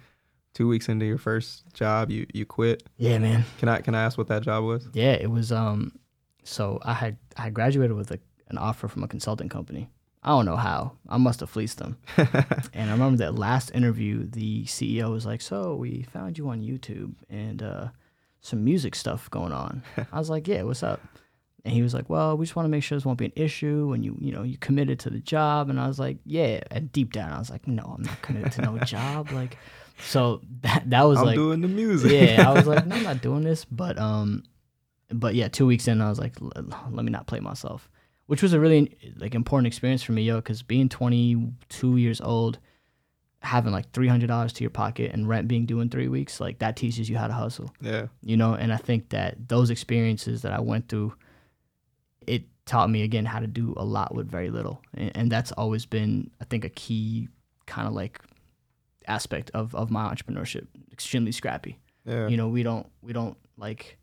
Two weeks into your first job, you, you quit. Yeah, man. Can I, can I ask what that job was? Yeah, it was um so I had I had graduated with a, an offer from a consulting company. I don't know how. I must have fleeced them. and I remember that last interview, the CEO was like, "So we found you on YouTube and uh, some music stuff going on." I was like, "Yeah, what's up?" And he was like, "Well, we just want to make sure this won't be an issue, and you, you know, you committed to the job." And I was like, "Yeah." And deep down, I was like, "No, I'm not committed to no job." Like, so that that was I'm like, doing the music. yeah, I was like, no, I'm not doing this. But um, but yeah, two weeks in, I was like, "L- let me not play myself, which was a really like important experience for me, yo. Because being 22 years old, having like $300 to your pocket and rent being due in three weeks, like that teaches you how to hustle, yeah. you know. And I think that those experiences that I went through, it taught me again how to do a lot with very little, and, and that's always been, I think, a key kind of like aspect of of my entrepreneurship. Extremely scrappy Yeah. you know we don't we don't like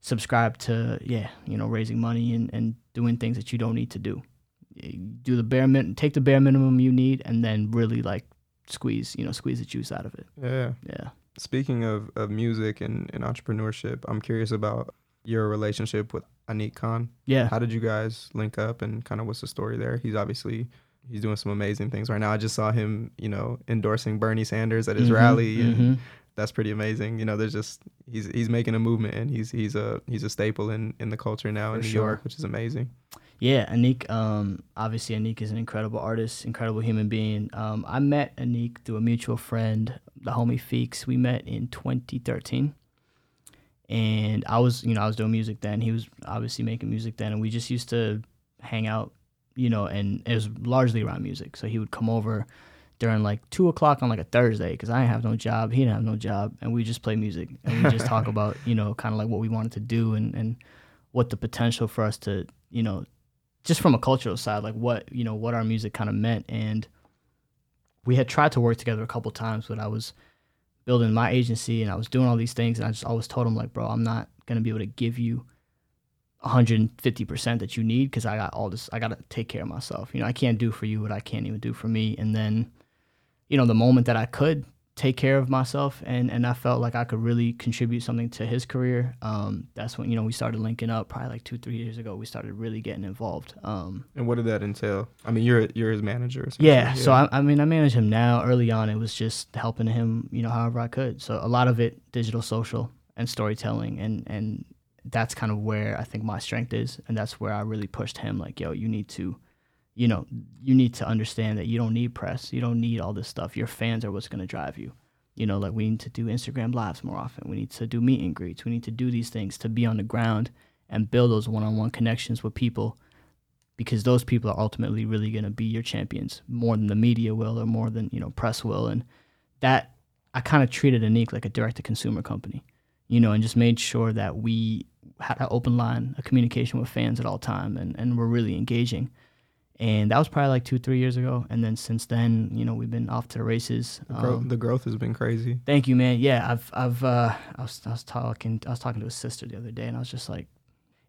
subscribe to yeah you know raising money and, and doing things that you don't need to do do the bare min take the bare minimum you need and then really like squeeze you know squeeze the juice out of it yeah. yeah Speaking of, of music and, and entrepreneurship, I'm curious about your relationship with Anik Khan. yeah How did you guys link up and kind of what's the story there? He's obviously he's doing some amazing things right now. I just saw him, you know, endorsing Bernie Sanders at his Mhm, rally and mhm. that's pretty amazing. You know, there's just he's he's making a movement and he's he's a he's a staple in in the culture now in New sure. York, which is amazing. Yeah, Anik. Um, obviously, Anik is an incredible artist, incredible human being. Um, I met Anik through a mutual friend, the homie Feeks. We met in 2013, and I was, you know, I was doing music then. He was obviously making music then, and we just used to hang out, you know, and it was largely around music. So he would come over during like two o'clock on like a Thursday because I didn't have no job, he didn't have no job, and we just play music and we just talk about you know kind of like what we wanted to do and and what the potential for us to you know just from a cultural side like what you know what our music kind of meant and we had tried to work together a couple times but I was building my agency and I was doing all these things and I just always told him like bro I'm not gonna be able to give you 150% that you need because I got all this I got to take care of myself you know I can't do for you what I can't even do for me and then you know, the moment that I could take care of myself and, and I felt like I could really contribute something to his career, um, that's when, you know, we started linking up probably like two, three years ago. We started really getting involved. Um, and what did that entail? I mean, you're you're his manager. Yeah, yeah. So I, I mean, I manage him now. Early on, it was just helping him, you know, however I could. So a lot of it digital, social, and storytelling, and and that's kind of where I think my strength is, and that's where I really pushed him. Like, yo, you need to you know, you need to understand that you don't need press. You don't need all this stuff. Your fans are what's going to drive you. You know, like we need to do Instagram lives more often. We need to do meet and greets. We need to do these things to be on the ground and build those one-on-one connections with people because those people are ultimately really going to be your champions more than the media will or more than, you know, press will. And that I kind of treated Anik like a direct to consumer company, you know, and just made sure that we had an open line, a communication with fans at all time and, and we're really engaging. And that was probably like two three years ago. And then since then you know we've been off to the races. The growth, um, the growth has been crazy. Thank you man. Yeah i've i've uh I was, I was talking i was talking to his sister the other day and i was just like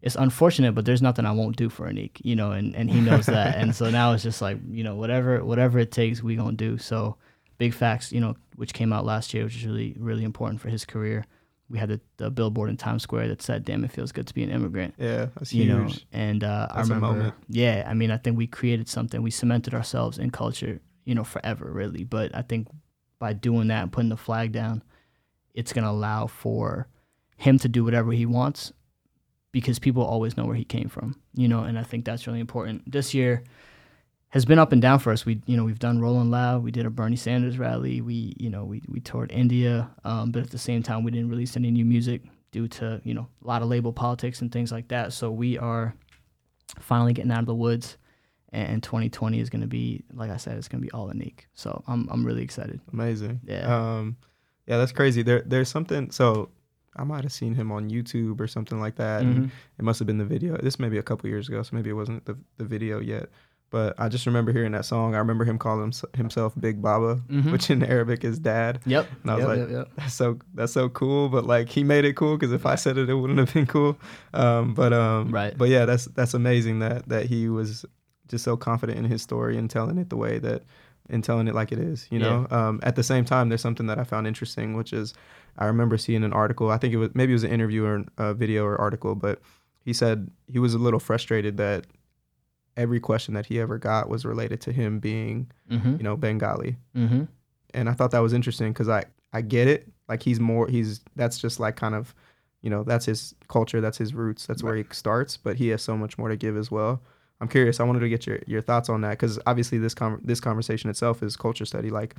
it's unfortunate but there's nothing i won't do for anik you know and and he knows that. And so now it's just like you know whatever whatever it takes we gonna do. So big facts you know which came out last year which is really really important for his career we had the, the, billboard in Times Square that said, "Damn, it feels good to be an immigrant." Yeah, that's you huge. know. And uh, I remember, yeah, I mean, I think we created something. We cemented ourselves in culture, you know, forever, really. But I think by doing that and putting the flag down, it's gonna allow for him to do whatever he wants because people always know where he came from, you know. And I think that's really important. This year, has been up and down for us. We you know we've done Rolling Loud, we did a Bernie Sanders rally, we you know we we toured India, um, but at the same time we didn't release any new music due to you know a lot of label politics and things like that. So we are finally getting out of the woods, and 2020 is going to be like I said, it's going to be all Anik. So I'm I'm really excited. Amazing. Yeah. Um, yeah, that's crazy. There there's something so. I might have seen him on YouTube or something like that. Mm-hmm. And it must have been the video. This may be a couple years ago, so maybe it wasn't the, the video yet. But I just remember hearing that song. I remember him calling himself Big Baba, mm-hmm. which in Arabic is dad. Yep. And I was yep, like, yep, yep. that's so that's so cool. But like he made it cool because if I said it, it wouldn't have been cool. Um, but um, right. But yeah, that's that's amazing that that he was just so confident in his story and telling it the way that and telling it like it is. You know. Yeah. Um, at the same time, there's something that I found interesting, which is I remember seeing an article. I think it was maybe it was an interview or a video or article, but he said he was a little frustrated that every question that he ever got was related to him being, mm-hmm. you know, Bengali. Mm-hmm. And I thought that was interesting because I I get it. Like he's more he's that's just like kind of, you know, that's his culture, that's his roots, that's right. where he starts. But he has so much more to give as well. I'm curious. I wanted to get your your thoughts on that because obviously this com- this conversation itself is culture study. Like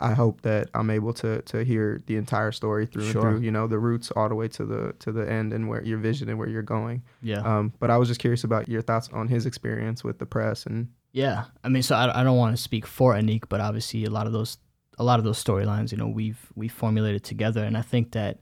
I hope that I'm able to to hear the entire story through sure. and through. You know, the roots all the way to the to the end and where your vision and where you're going. Yeah. Um, but I was just curious about your thoughts on his experience with the press and. Yeah, I mean, so I, I don't want to speak for Anik, but obviously a lot of those a lot of those storylines, you know, we've we formulated together, and I think that,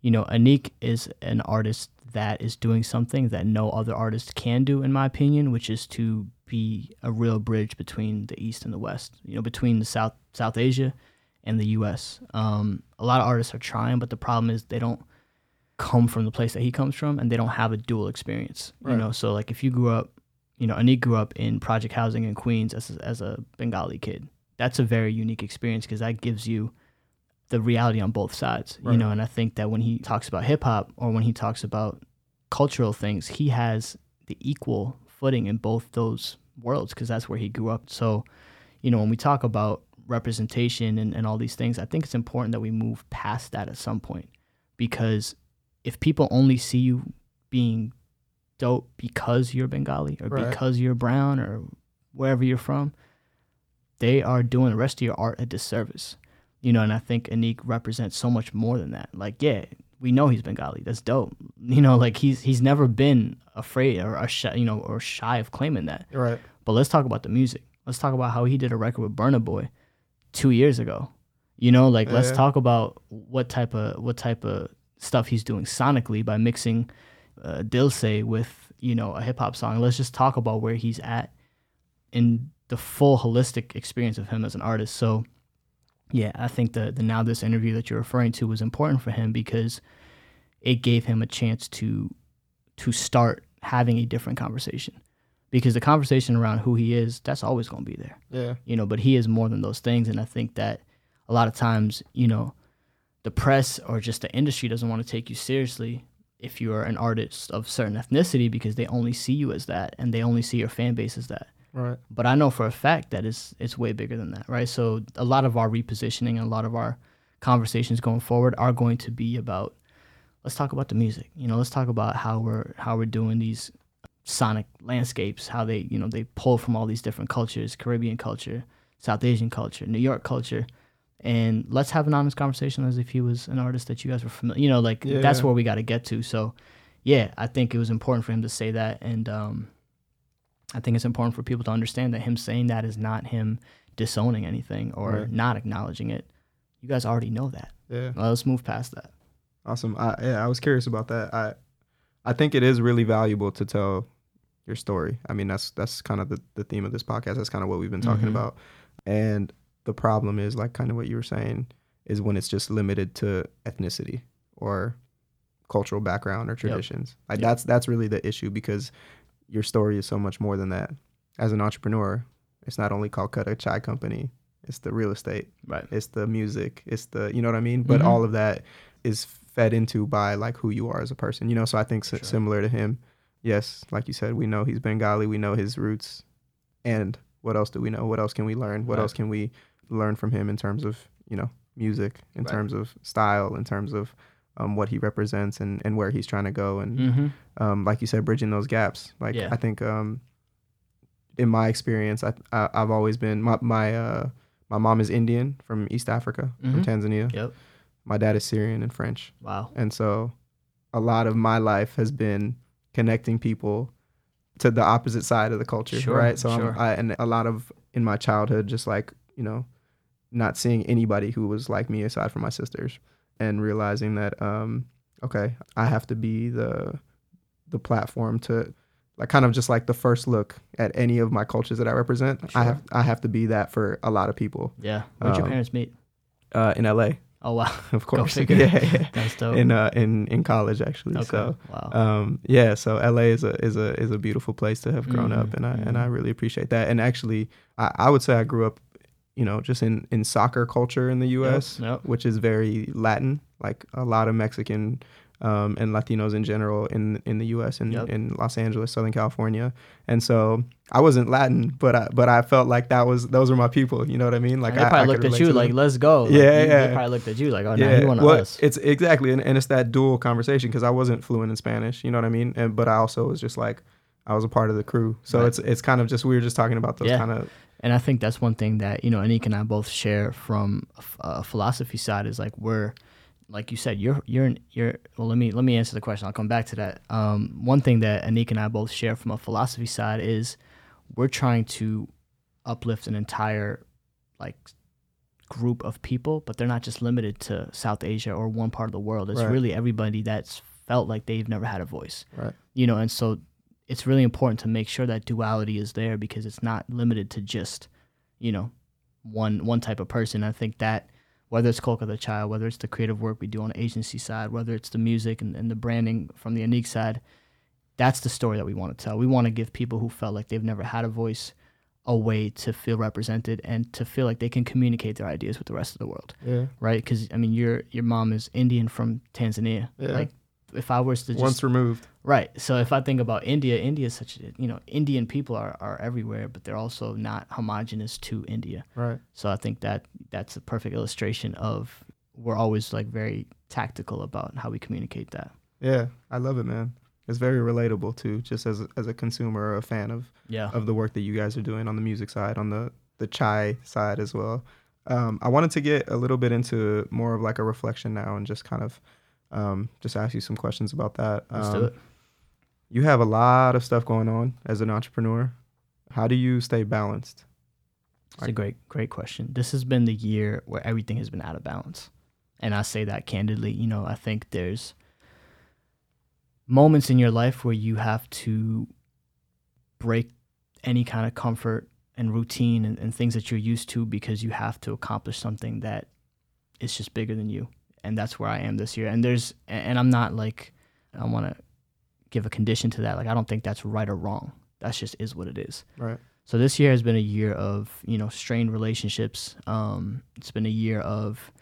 you know, Anik is an artist that is doing something that no other artist can do, in my opinion, which is to be a real bridge between the East and the West. You know, between the South South Asia and the U.S. Um, a lot of artists are trying, but the problem is they don't come from the place that he comes from, and they don't have a dual experience. Right. You know, so like if you grew up, you know, Anik grew up in project housing in Queens as a, as a Bengali kid. That's a very unique experience because that gives you the reality on both sides. Right. You know, and I think that when he talks about hip hop or when he talks about cultural things, he has the equal footing in both those worlds because that's where he grew up. So, you know, when we talk about representation and, and all these things, I think it's important that we move past that at some point because if people only see you being dope because you're Bengali or right. because you're brown or wherever you're from, they are doing the rest of your art a disservice. You know, and I think Anik represents so much more than that. Like, yeah, we know he's Bengali. That's dope. You know, like he's he's never been afraid or, or shy, you know or shy of claiming that. Right. But let's talk about the music. Let's talk about how he did a record with Burna Boy two years ago. You know, like let's talk about what type of what type of stuff he's doing sonically by mixing uh, Dilse with you know a hip hop song. Let's just talk about where he's at in the full holistic experience of him as an artist. So, yeah, I think the the now this interview that you're referring to was important for him because it gave him a chance to to start having a different conversation. Because the conversation around who he is, that's always going to be there Yeah. you know, but he is more than those things. And I think that a lot of times, you know, the press or just the industry doesn't want to take you seriously if you are an artist of certain ethnicity because they only see you as that and they only see your fan base as that. Right. But I know for a fact that it's it's way bigger than that, right? So a lot of our repositioning and a lot of our conversations going forward are going to be about let's talk about the music. You know, let's talk about how we're how we're doing these sonic landscapes, how they, you know, they pull from all these different cultures, Caribbean culture, South Asian culture, New York culture. And let's have an honest conversation as if he was an artist that you guys were familiar. You know, like that's Yeah. where we got to get to. So, yeah, I think it was important for him to say that, and um, I think it's important for people to understand that him saying that is not him disowning anything or Right. not acknowledging it. You guys already know that. Yeah. Well, let's move past that. Awesome. I yeah, I was curious about that. I I think it is really valuable to tell your story. I mean, that's that's kind of the, the theme of this podcast. That's kind of what we've been talking Mhm. about. And the problem is like kind of what you were saying is when it's just limited to ethnicity or cultural background or traditions. Like Yep. that's that's really the issue because your story is so much more than that. As an entrepreneur, it's not only Calcutta Chai Company, it's the real estate, Right. it's the music, it's the you know what I mean. But Mhm. all of that is fed into by like who you are as a person, you know. So I think Sure. similar to him, yes, like you said, we know he's Bengali, we know his roots, and what else do we know? What else can we learn? What Right. else can we learn from him in terms of you know music, in Right. terms of style, in terms of um, what he represents and, and where he's trying to go and Mm-hmm. um, like you said, bridging those gaps. Like Yeah. I think um, in my experience, I, I I've always been my my uh, my mom is Indian from East Africa, from Mhm. Tanzania. Yep. My dad is Syrian and French, Wow. and so a lot of my life has been connecting people to the opposite side of the culture, Sure, right? So I'm- sure. I, and a lot of in my childhood, just like you know, not seeing anybody who was like me aside from my sisters, and realizing that um, okay, I have to be the the platform to like kind of just like the first look at any of my cultures that I represent. Sure. I have I have to be that for a lot of people Yeah. Where'd your Um, parents meet? uh, in LA, Oh wow. of course. yeah, yeah. That's dope. in uh, in in college actually. okay. So wow. um, yeah, so LA is a is a is a beautiful place to have grown up, Mhm, and I and mhm. I really appreciate that. And actually, I, I would say I grew up, you know, just in in soccer culture in the U.S., Yep. which is very Latin, like a lot of Mexican. Um, and Latinos in general in in the U.S. and Yep. in Los Angeles, Southern California, and so I wasn't Latin, but I but I felt like that was those were my people. You know what I mean? Like And they I, probably I looked at you like, "Let's go." Like, Yeah, you- yeah. They probably looked at you like, "Oh, no, he one of well, us." It's exactly, and, and it's that dual conversation because I wasn't fluent in Spanish, you know what I mean, and but I also was just like I was a part of the crew, so Right. it's it's kind of just we were just talking about those Yeah. kind of And I think that's one thing that you know Anik and I both share from a philosophy side is like we're, like you said, you're you're an- you're. Well, let me let me answer the question. I'll come back to that. Um, one thing that Anik and I both share from a philosophy side is we're trying to uplift an entire like group of people, but they're not just limited to South Asia or one part of the world. It's Right. really everybody that's felt like they've never had a voice right, you know and so it's really important to make sure that duality is there because it's not limited to just you know one one type of person i think that whether it's Kolkata Chai, whether it's the creative work we do on the agency side, whether it's the music and, and the branding from the Anik side, that's the story that we want to tell. We want to give people who felt like they've never had a voice a way to feel represented and to feel like they can communicate their ideas with the rest of the world, yeah, right? Because I mean, your your mom is Indian from Tanzania. Yeah. Like, if I was to just once removed, Right. So if I think about India, India is such a, you know, Indian people are, are everywhere, but they're also not homogenous to India. right, So I think that that's a perfect illustration of we're always like very tactical about how we communicate that. yeah, I love it, man. It's very relatable too, just as a, as a consumer or a fan of Yeah. of the work that you guys are doing on the music side, on the the chai side as well. Um, I wanted to get a little bit into more of like a reflection now and just kind of Um, just ask you some questions about that. Let's um, do it. You have a lot of stuff going on as an entrepreneur. How do you stay balanced? It's a great, great question. This has been the year where everything has been out of balance. And I say that candidly. You know, I think there's moments in your life where you have to break any kind of comfort and routine and, and things that you're used to because you have to accomplish something that is just bigger than you. And that's where I am this year. And there's, and I'm not like, I want to give a condition to that. Like, I don't think that's right or wrong. That's just is what it is. Right. So this year has been a year of you know strained relationships. Um, it's been a year of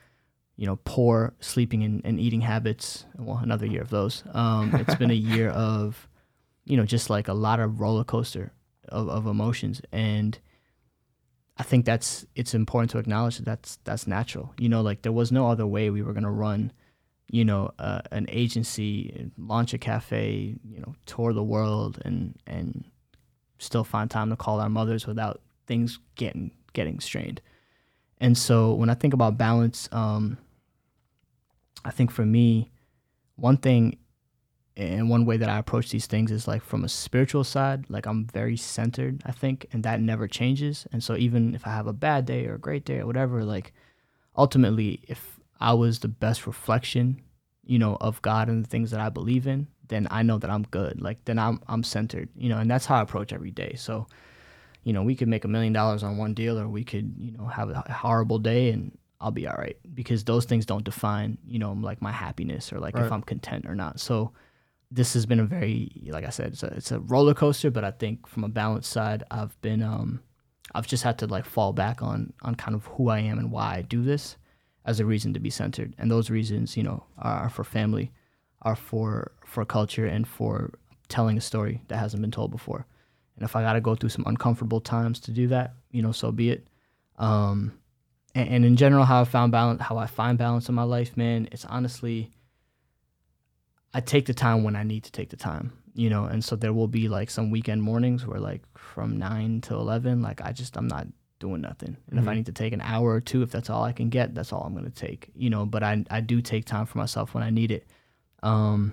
you know poor sleeping and, and eating habits. Well, another year of those. Um, it's been a year of you know just like a lot of roller coaster of, of emotions, and I think that's it's important to acknowledge that that's that's natural. You know, like there was no other way we were gonna run. You know, uh, an agency, launch a cafe, you know, tour the world, and and still find time to call our mothers without things getting getting strained. And so when I think about balance, um, I think for me, one thing and one way that I approach these things is like from a spiritual side, like I'm very centered, I think, and that never changes. And so even if I have a bad day or a great day or whatever, like ultimately, if I was the best reflection, you know, of God and the things that I believe in, then I know that I'm good. Like then I'm I'm centered, you know, and that's how I approach every day. So, you know, we could make a million dollars on one deal, or we could, you know, have a horrible day, and I'll be all right because those things don't define, you know, like my happiness or like Right. if I'm content or not. So, this has been a very, like I said, it's a it's a roller coaster. But I think from a balance side, I've been um, I've just had to like fall back on on kind of who I am and why I do this as a reason to be centered, and those reasons, you know, are, for family are for for culture and for telling a story that hasn't been told before. And if I got to go through some uncomfortable times to do that, you know, so be it. Um, and, and in general, how I found balance, how I find balance in my life, man, it's honestly, I take the time when I need to take the time, you know. And so there will be like some weekend mornings where like from nine to eleven, like I just I'm not doing nothing. And if I Mhm. need to take an hour or two, if that's all I can get, that's all I'm gonna take, you know. But I I do take time for myself when I need it. Um,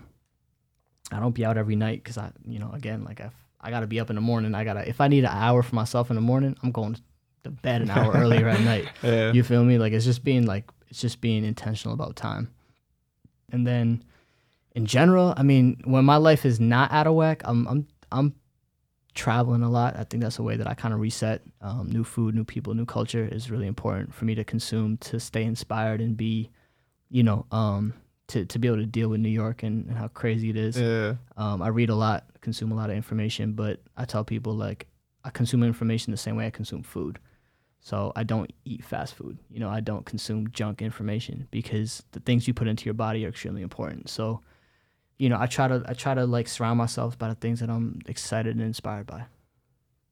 I don't be out every night because I, you know, again, like I, I gotta be up in the morning. I gotta, if I need an hour for myself in the morning, I'm going to bed an hour earlier at night. Yeah. You feel me? Like it's just being like, it's just being intentional about time. And then, in general, I mean, when my life is not out of whack, I'm, I'm, I'm traveling a lot. I think that's a way that I kind of reset. Um, new food, new people, new culture is really important for me to consume to stay inspired and be, you know, um, to, to be able to deal with New York and, and how crazy it is. Yeah. Um, I read a lot, consume a lot of information, but I tell people like I consume information the same way I consume food. So I don't eat fast food. You know, I don't consume junk information because the things you put into your body are extremely important. So, you know, I try to I try to like surround myself by the things that I'm excited and inspired by.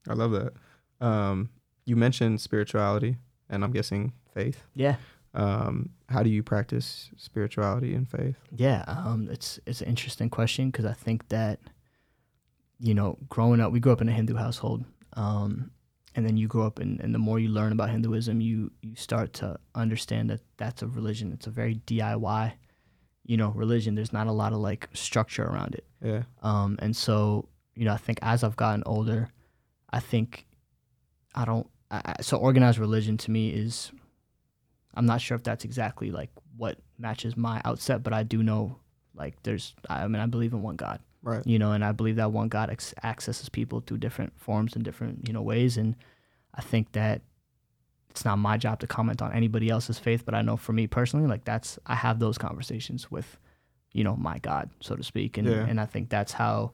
I love that. Um, you mentioned spirituality, and I'm guessing faith. Yeah. Um, how do you practice spirituality and faith? Yeah, um, it's it's an interesting question because I think that, you know, growing up, we grew up in a Hindu household, um, and then you grow up, and, and the more you learn about Hinduism, you you start to understand that that's a religion. It's a very DIY, you know, religion. There's not a lot of like structure around it. Yeah. Um, and so, you know, I think as I've gotten older, I think I don't. I, so organized religion to me is, I'm not sure if that's exactly like what matches my outset, but I do know like there's. I mean, I believe in one God, Right. you know, and I believe that one God ex- accesses people through different forms and different you know ways, and I think that it's not my job to comment on anybody else's faith, but I know for me personally, like that's I have those conversations with, you know, my God, so to speak, and Yeah. and I think that's how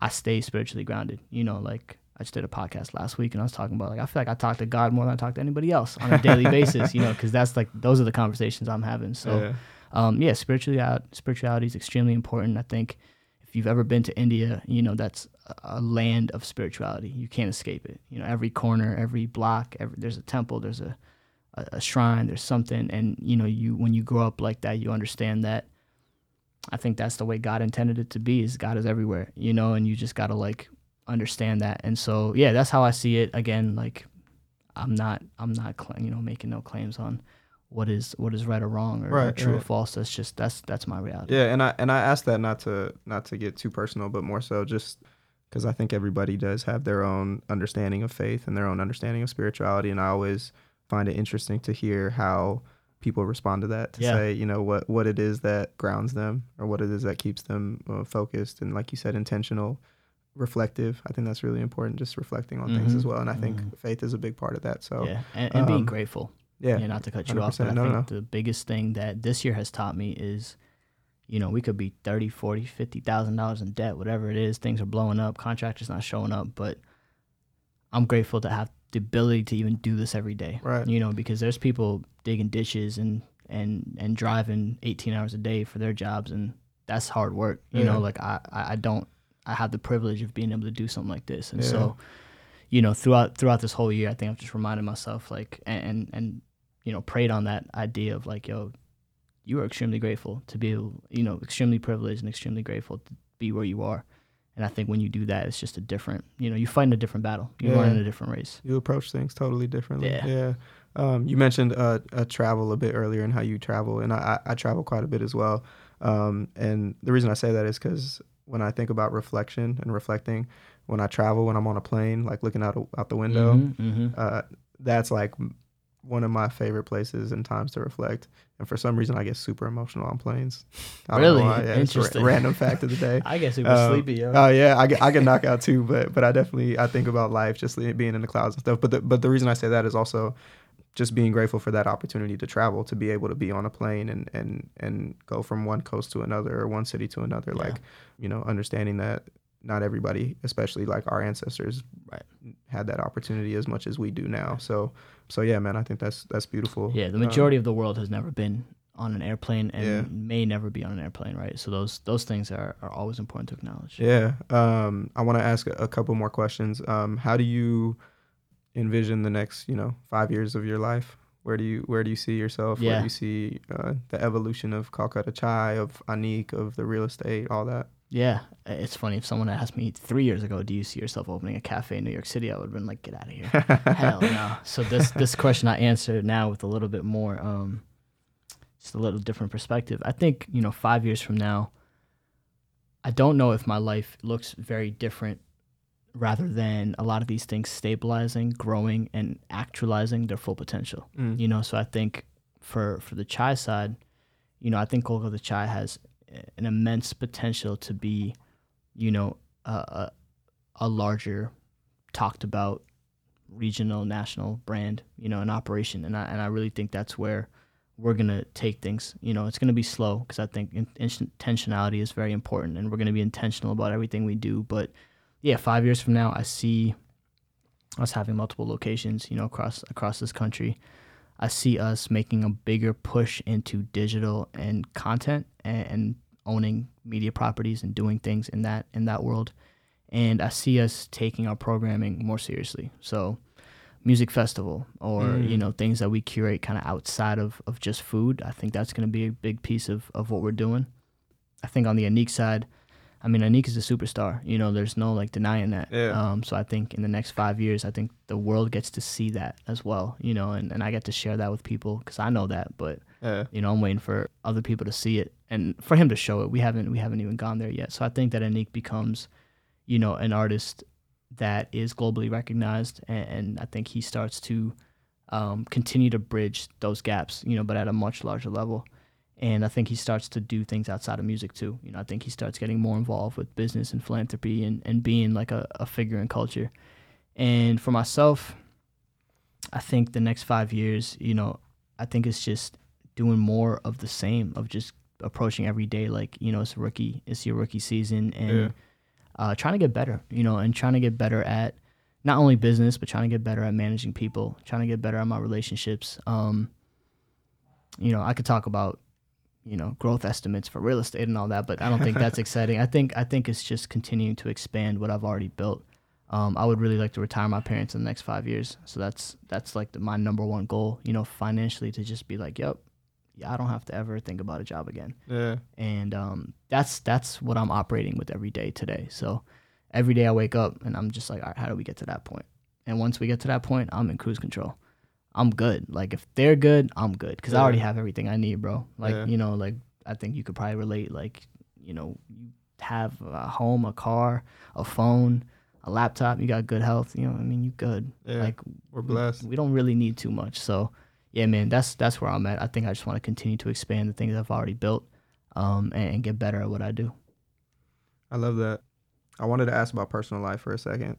I stay spiritually grounded. You know, like I just did a podcast last week, and I was talking about like I feel like I talk to God more than I talk to anybody else on a daily basis. You know, because that's like those are the conversations I'm having. So yeah. um, yeah, spirituality spirituality is extremely important. I think if you've ever been to India, you know that's a- land of spirituality. You can't escape it. You know, every corner, every block, every, there's a temple, there's a, a a shrine, there's something, and you know, you when you grow up like that, you understand that. I think that's the way God intended it to be. Is God is everywhere, you know, and you just gotta like understand that. And so yeah, that's how I see it. Again, like I'm not I'm not you know making no claims on what is what is right or wrong or, or Right, true or false. That's just that's that's my reality. Yeah, and I and I asked that not to not to get too personal, but more so just because I think everybody does have their own understanding of faith and their own understanding of spirituality, and I always find it interesting to hear how people respond to that. To Yeah. say, you know, what what it is that grounds them, or what it is that keeps them uh, focused, and like you said, intentional, reflective. I think that's really important, just reflecting on things Mhm. as well. And I think Mhm. faith is a big part of that. So yeah, and, and being um, grateful. Yeah, yeah, not to cut you off, but I No, think no. the biggest thing that this year has taught me is, you know, we could be 30, 40, 50,000 dollars in debt, whatever it is, things are blowing up, contractors not showing up, but I'm grateful to have the ability to even do this every day. Right. You know, because there's people digging ditches and and and driving 18 hours a day for their jobs and that's hard work. You Yeah. know, like I I don't I have the privilege of being able to do something like this. And Yeah. so you know, throughout throughout this whole year, I think I've just reminded myself like and, and you know, preyed on that idea of like, yo, you are extremely grateful to be, able, you know, extremely privileged and extremely grateful to be where you are. And I think when you do that, it's just a different, you know, you fight in a different battle. You're Yeah. running a different race. you approach things totally differently. Yeah. Yeah. Um, you mentioned uh, uh, travel a bit earlier and how you travel, and I, I travel quite a bit as well. Um, and the reason I say that is because when I think about reflection and reflecting, when I travel, when I'm on a plane, like looking out out the window, hmm uh, that's like one of my favorite places and times to reflect. And for some reason, I get super emotional on planes. I don't know Really? why. Yeah, Interesting. random fact of the day. I get super Um, sleepy, yo. Oh yeah, I get I get knocked out too, but but I definitely I think about life just being in the clouds and stuff. But the, but the reason I say that is also just being grateful for that opportunity to travel, to be able to be on a plane and and and go from one coast to another or one city to another. Yeah. Like you know, understanding that not everybody, especially like our ancestors, Right. had that opportunity as much as we do now. So so yeah, man, I think that's that's beautiful. Yeah, the Um, majority of the world has never been on an airplane and Yeah. may never be on an airplane, right? So those those things are, are always important to acknowledge. Yeah. Um, I want to ask a, a couple more questions. Um, how do you envision the next, you know, five years of your life? Where do you where do you see yourself? Where do you see uh, the evolution of Calcutta Chai, of Anik, of the real estate, all that? Yeah, it's funny if someone asked me three years ago, "Do you see yourself opening a cafe in New York City?" I would have been like, "Get out of here." Hell no. So this this question I answer now with a little bit more, um, just a little different perspective. I think you know, five years from now, I don't know if my life looks very different, rather than a lot of these things stabilizing, growing, and actualizing their full potential. Mm. You know, so I think for for the chai side, you know, I think Kolkata Chai has an immense potential to be, you know, a, a, larger, talked about, regional, national brand, you know, an operation, and I and I really think that's where we're gonna take things. You know, it's gonna be slow because I think intentionality is very important, and we're gonna be intentional about everything we do. But yeah, five years from now, I see us having multiple locations, you know, across across this country. I see us making a bigger push into digital and content and, and owning media properties and doing things in that in that world. And I see us taking our programming more seriously. So music festival or Mm. you know things that we curate kind of outside of, of just food i think that's going to be a big piece of, of what we're doing i think on the Anik side i mean anik is a superstar you know there's no like denying that Yeah. um, so i think in the next five years i think the world gets to see that as well you know and, and i get to share that with people because i know that but Yeah. you know i'm waiting for other people to see it and for him to show it we haven't we haven't even gone there yet so i think that anik becomes you know an artist that is globally recognized and, and i think he starts to um, continue to bridge those gaps you know but at a much larger level and i think he starts to do things outside of music too. You know i think he starts getting more involved with business and philanthropy and, and being like a, a figure in culture. And for myself i think the next five years you know i think it's just doing more of the same of just approaching every day like you know it's a rookie it's your rookie season and Yeah. uh, trying to get better you know and trying to get better at not only business but trying to get better at managing people trying to get better at my relationships. Um you know i could talk about you know growth estimates for real estate and all that but i don't think that's exciting i think i think it's just continuing to expand what i've already built um, i would really like to retire my parents in the next five years so that's that's like the, my number one goal you know financially to just be like yep yeah i don't have to ever think about a job again Yeah. and um, that's that's what I'm operating with every day today. So every day I wake up and I'm just like, all right, how do we get to that point? And once we get to that point, I'm in cruise control. I'm good. Like if they're good, I'm good because I already have everything I need, bro. Like Yeah. you know, like I think you could probably relate. Like you know, you have a home, a car, a phone, a laptop. You got good health. You know, I mean, you good. Yeah, Like we're we- blessed. We don't really need too much. So yeah, man, that's that's where I'm at. I think I just want to continue to expand the things I've already built, um, and, and get better at what I do. I love that. I wanted to ask about personal life for a second.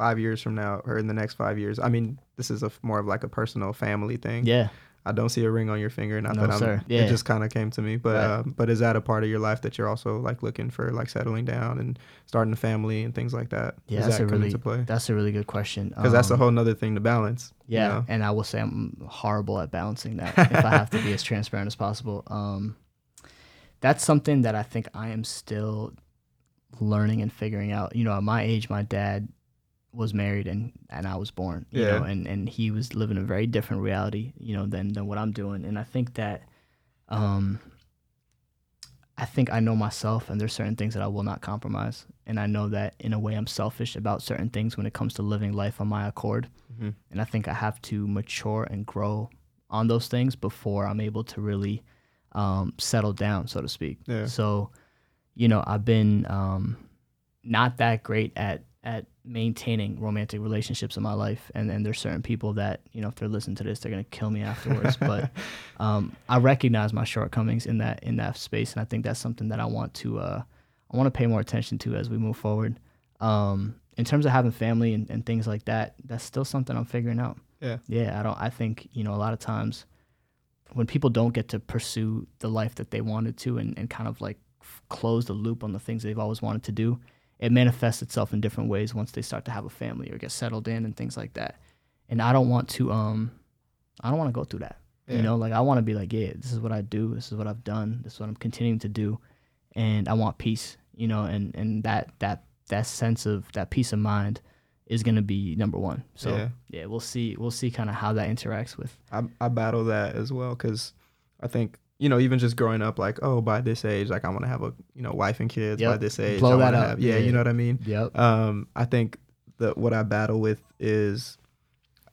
Five years from now, or in the next five years, I mean, this is a more of like a personal family thing. Yeah. I don't see a ring on your finger. Not No, that I'm. sir. Yeah. It just kind of came to me. But Right. um, but is that a part of your life that you're also like looking for, like settling down and starting a family and things like that? Yeah, Does that's that a really that's a really good question. Because that's a Um, whole nother thing to balance. you Yeah, know? and I will say I'm horrible at balancing that. if I have to be as transparent as possible, um, that's something that I think I am still learning and figuring out. You know, at my age, my dad was married and and I was born. You know, and and he was living a very different reality. You know, than than what I'm doing. And I think that, um, I think I know myself, and there's certain things that I will not compromise. And I know that in a way, I'm selfish about certain things when it comes to living life on my accord Mhm. and I think I have to mature and grow on those things before I'm able to really um, settle down, so to speak. Yeah. So, you know, I've been um, not that great at at maintaining romantic relationships in my life, and then there's certain people that you know if they're listening to this, they're gonna kill me afterwards. but um, I recognize my shortcomings in that in that space, and I think that's something that I want to uh, I want to pay more attention to as we move forward. Um, in terms of having family and, and things like that, that's still something I'm figuring out. Yeah. Yeah, I don't. I think you know a lot of times when people don't get to pursue the life that they wanted to and, and kind of like f- close the loop on the things they've always wanted to do, it manifests itself in different ways once they start to have a family or get settled in and things like that. And I don't want to um I don't want to go through that. Yeah. You know, like I want to be like, yeah, this is what I do, this is what I've done, this is what I'm continuing to do, and I want peace. You know, and and that that that sense of that peace of mind is gonna be number one. So Yeah. yeah, we'll see we'll see kind of how that interacts with I, I battle that as well because I think you know even just growing up like oh by this age like I want to have a you know wife and kids by this age Blow I that up. have, yeah, Yeah, you know what I mean Yep. um I think that what I battle with is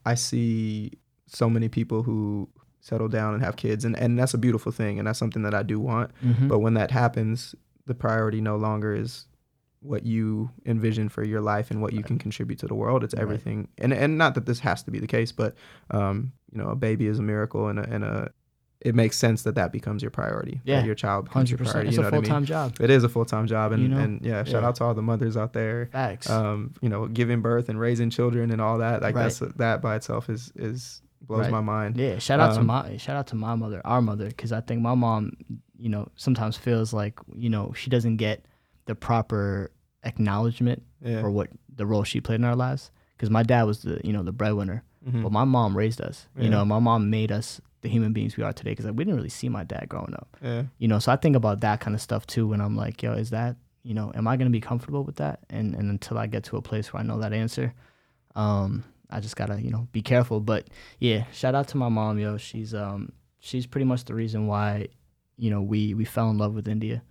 I see so many people who settle down and have kids and and that's a beautiful thing and that's something that I do want Mhm. but when that happens the priority no longer is what you envision for your life and what you can contribute to the world it's Right. everything and and not that this has to be the case but um you know a baby is a miracle and a, and a it makes sense that that becomes your priority Yeah. your child becomes Hundred your percent. priority It's you know a what I full mean time job. it is a full-time job and You know? and yeah shout Yeah. out to all the mothers out there Facts. um you know giving birth and raising children and all that like Right. that's that by itself is is blows Right. my mind yeah. Shout out to um, my shout out to my mother, our mother, because I think my mom, you know, sometimes feels like you know she doesn't get the proper acknowledgement yeah for what the role she played in our lives. Because my dad was the you know the breadwinner, Mhm. but my mom raised us. You know, my mom made us the human beings we are today. Because like, we didn't really see my dad growing up. yeah you know so i think about that kind of stuff too when i'm like yo is that you know am i going to be comfortable with that and and until i get to a place where i know that answer um i just gotta you know be careful but yeah shout out to my mom yo she's um she's pretty much the reason why you know we we fell in love with india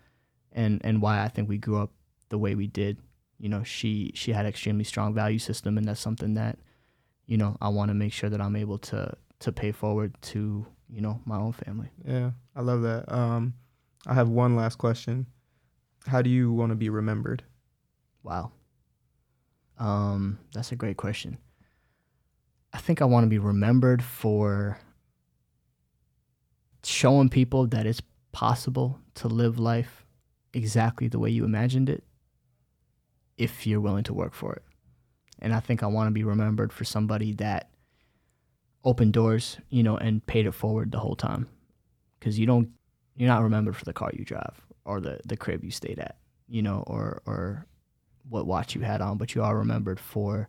and and why i think we grew up the way we did you know she she had extremely strong value system and that's something that you know i want to make sure that i'm able to to pay forward to you know my own family Yeah, I love that. Um, I have one last question. How do you want to be remembered? Wow. Um, that's a great question. I think I want to be remembered for showing people that it's possible to live life exactly the way you imagined it if you're willing to work for it. And I think I want to be remembered for somebody that opened doors, you know, and paid it forward the whole time. Cuz you don't you're not remembered for the car you drive or the the crib you stayed at, you know, or or what watch you had on, but you are remembered for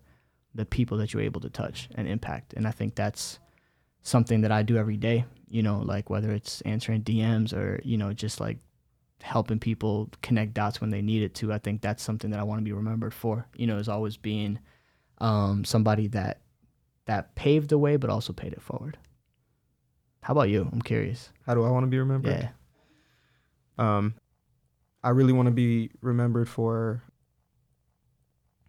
the people that you're able to touch and impact. And I think that's something that I do every day, you know, like whether it's answering DMs or, you know, just like helping people connect dots when they need it to. I think that's something that I want to be remembered for, you know, is always being um, somebody that that paved the way but also paid it forward. How about you? I'm curious. How do I want to be remembered? Yeah. Um, I really want to be remembered for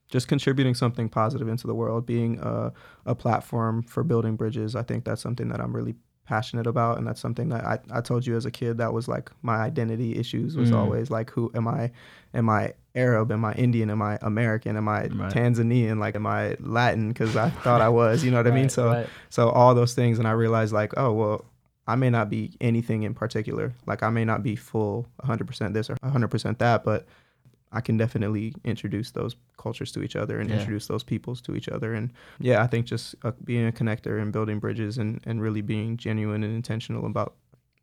just contributing something positive into the world, being a, a platform for building bridges. I think that's something that I'm really passionate about and that's something that I, I told you as a kid that was like my identity issues was Mm. always like who am I? Am I Arab? Am I Indian? Am I American? Am I Right. Tanzanian? Like am I Latin? Because I thought I was you know what I mean? So right. so all those things and I realized like oh well I may not be anything in particular. Like I may not be full 100% this or 100% that but I can definitely introduce those cultures to each other and Yeah. introduce those peoples to each other. And yeah, I think just uh, being a connector and building bridges and, and really being genuine and intentional about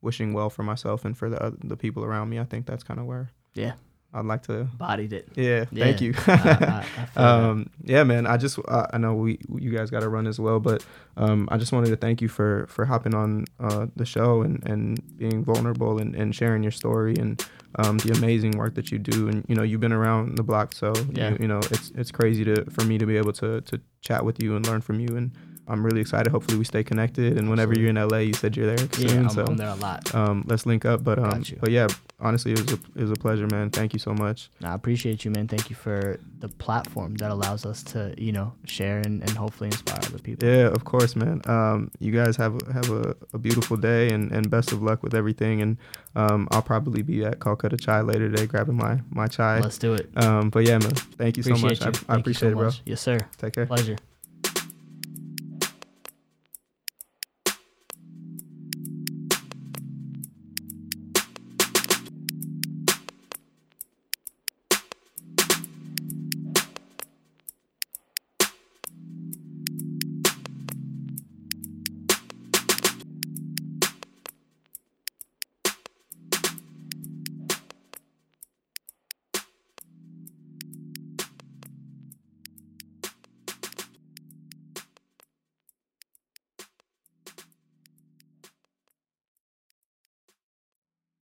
wishing well for myself and for the the people around me. I think that's kind of where Yeah. I'd like to. Bodied it. Yeah, thank you. I, I, I um, yeah, man. I just I know we you guys got to run as well, but um, I just wanted to thank you for for hopping on uh, the show and and being vulnerable and, and sharing your story and um, the amazing work that you do. And you know you've been around the block, so Yeah. you, you know it's it's crazy to for me to be able to to chat with you and learn from you. And I'm really excited. Hopefully we stay connected. And whenever you're in LA, you said you're there yeah, soon, I'm, so. I'm there a lot. um, let's link up, but um, but yeah, honestly, it was a, it was a pleasure, man. Thank you so much. I appreciate you, man. Thank you for the platform that allows us to, you know, share and, and hopefully inspire other people. Yeah, of course, man. Um, you guys have a, have a, a beautiful day and, and best of luck with everything. And um, I'll probably be at Kolkata Chai later today, grabbing my my chai. Let's do it. Um, but yeah, man, thank you so much. you. I, I appreciate so it, bro. Yes, sir. Take care. Pleasure.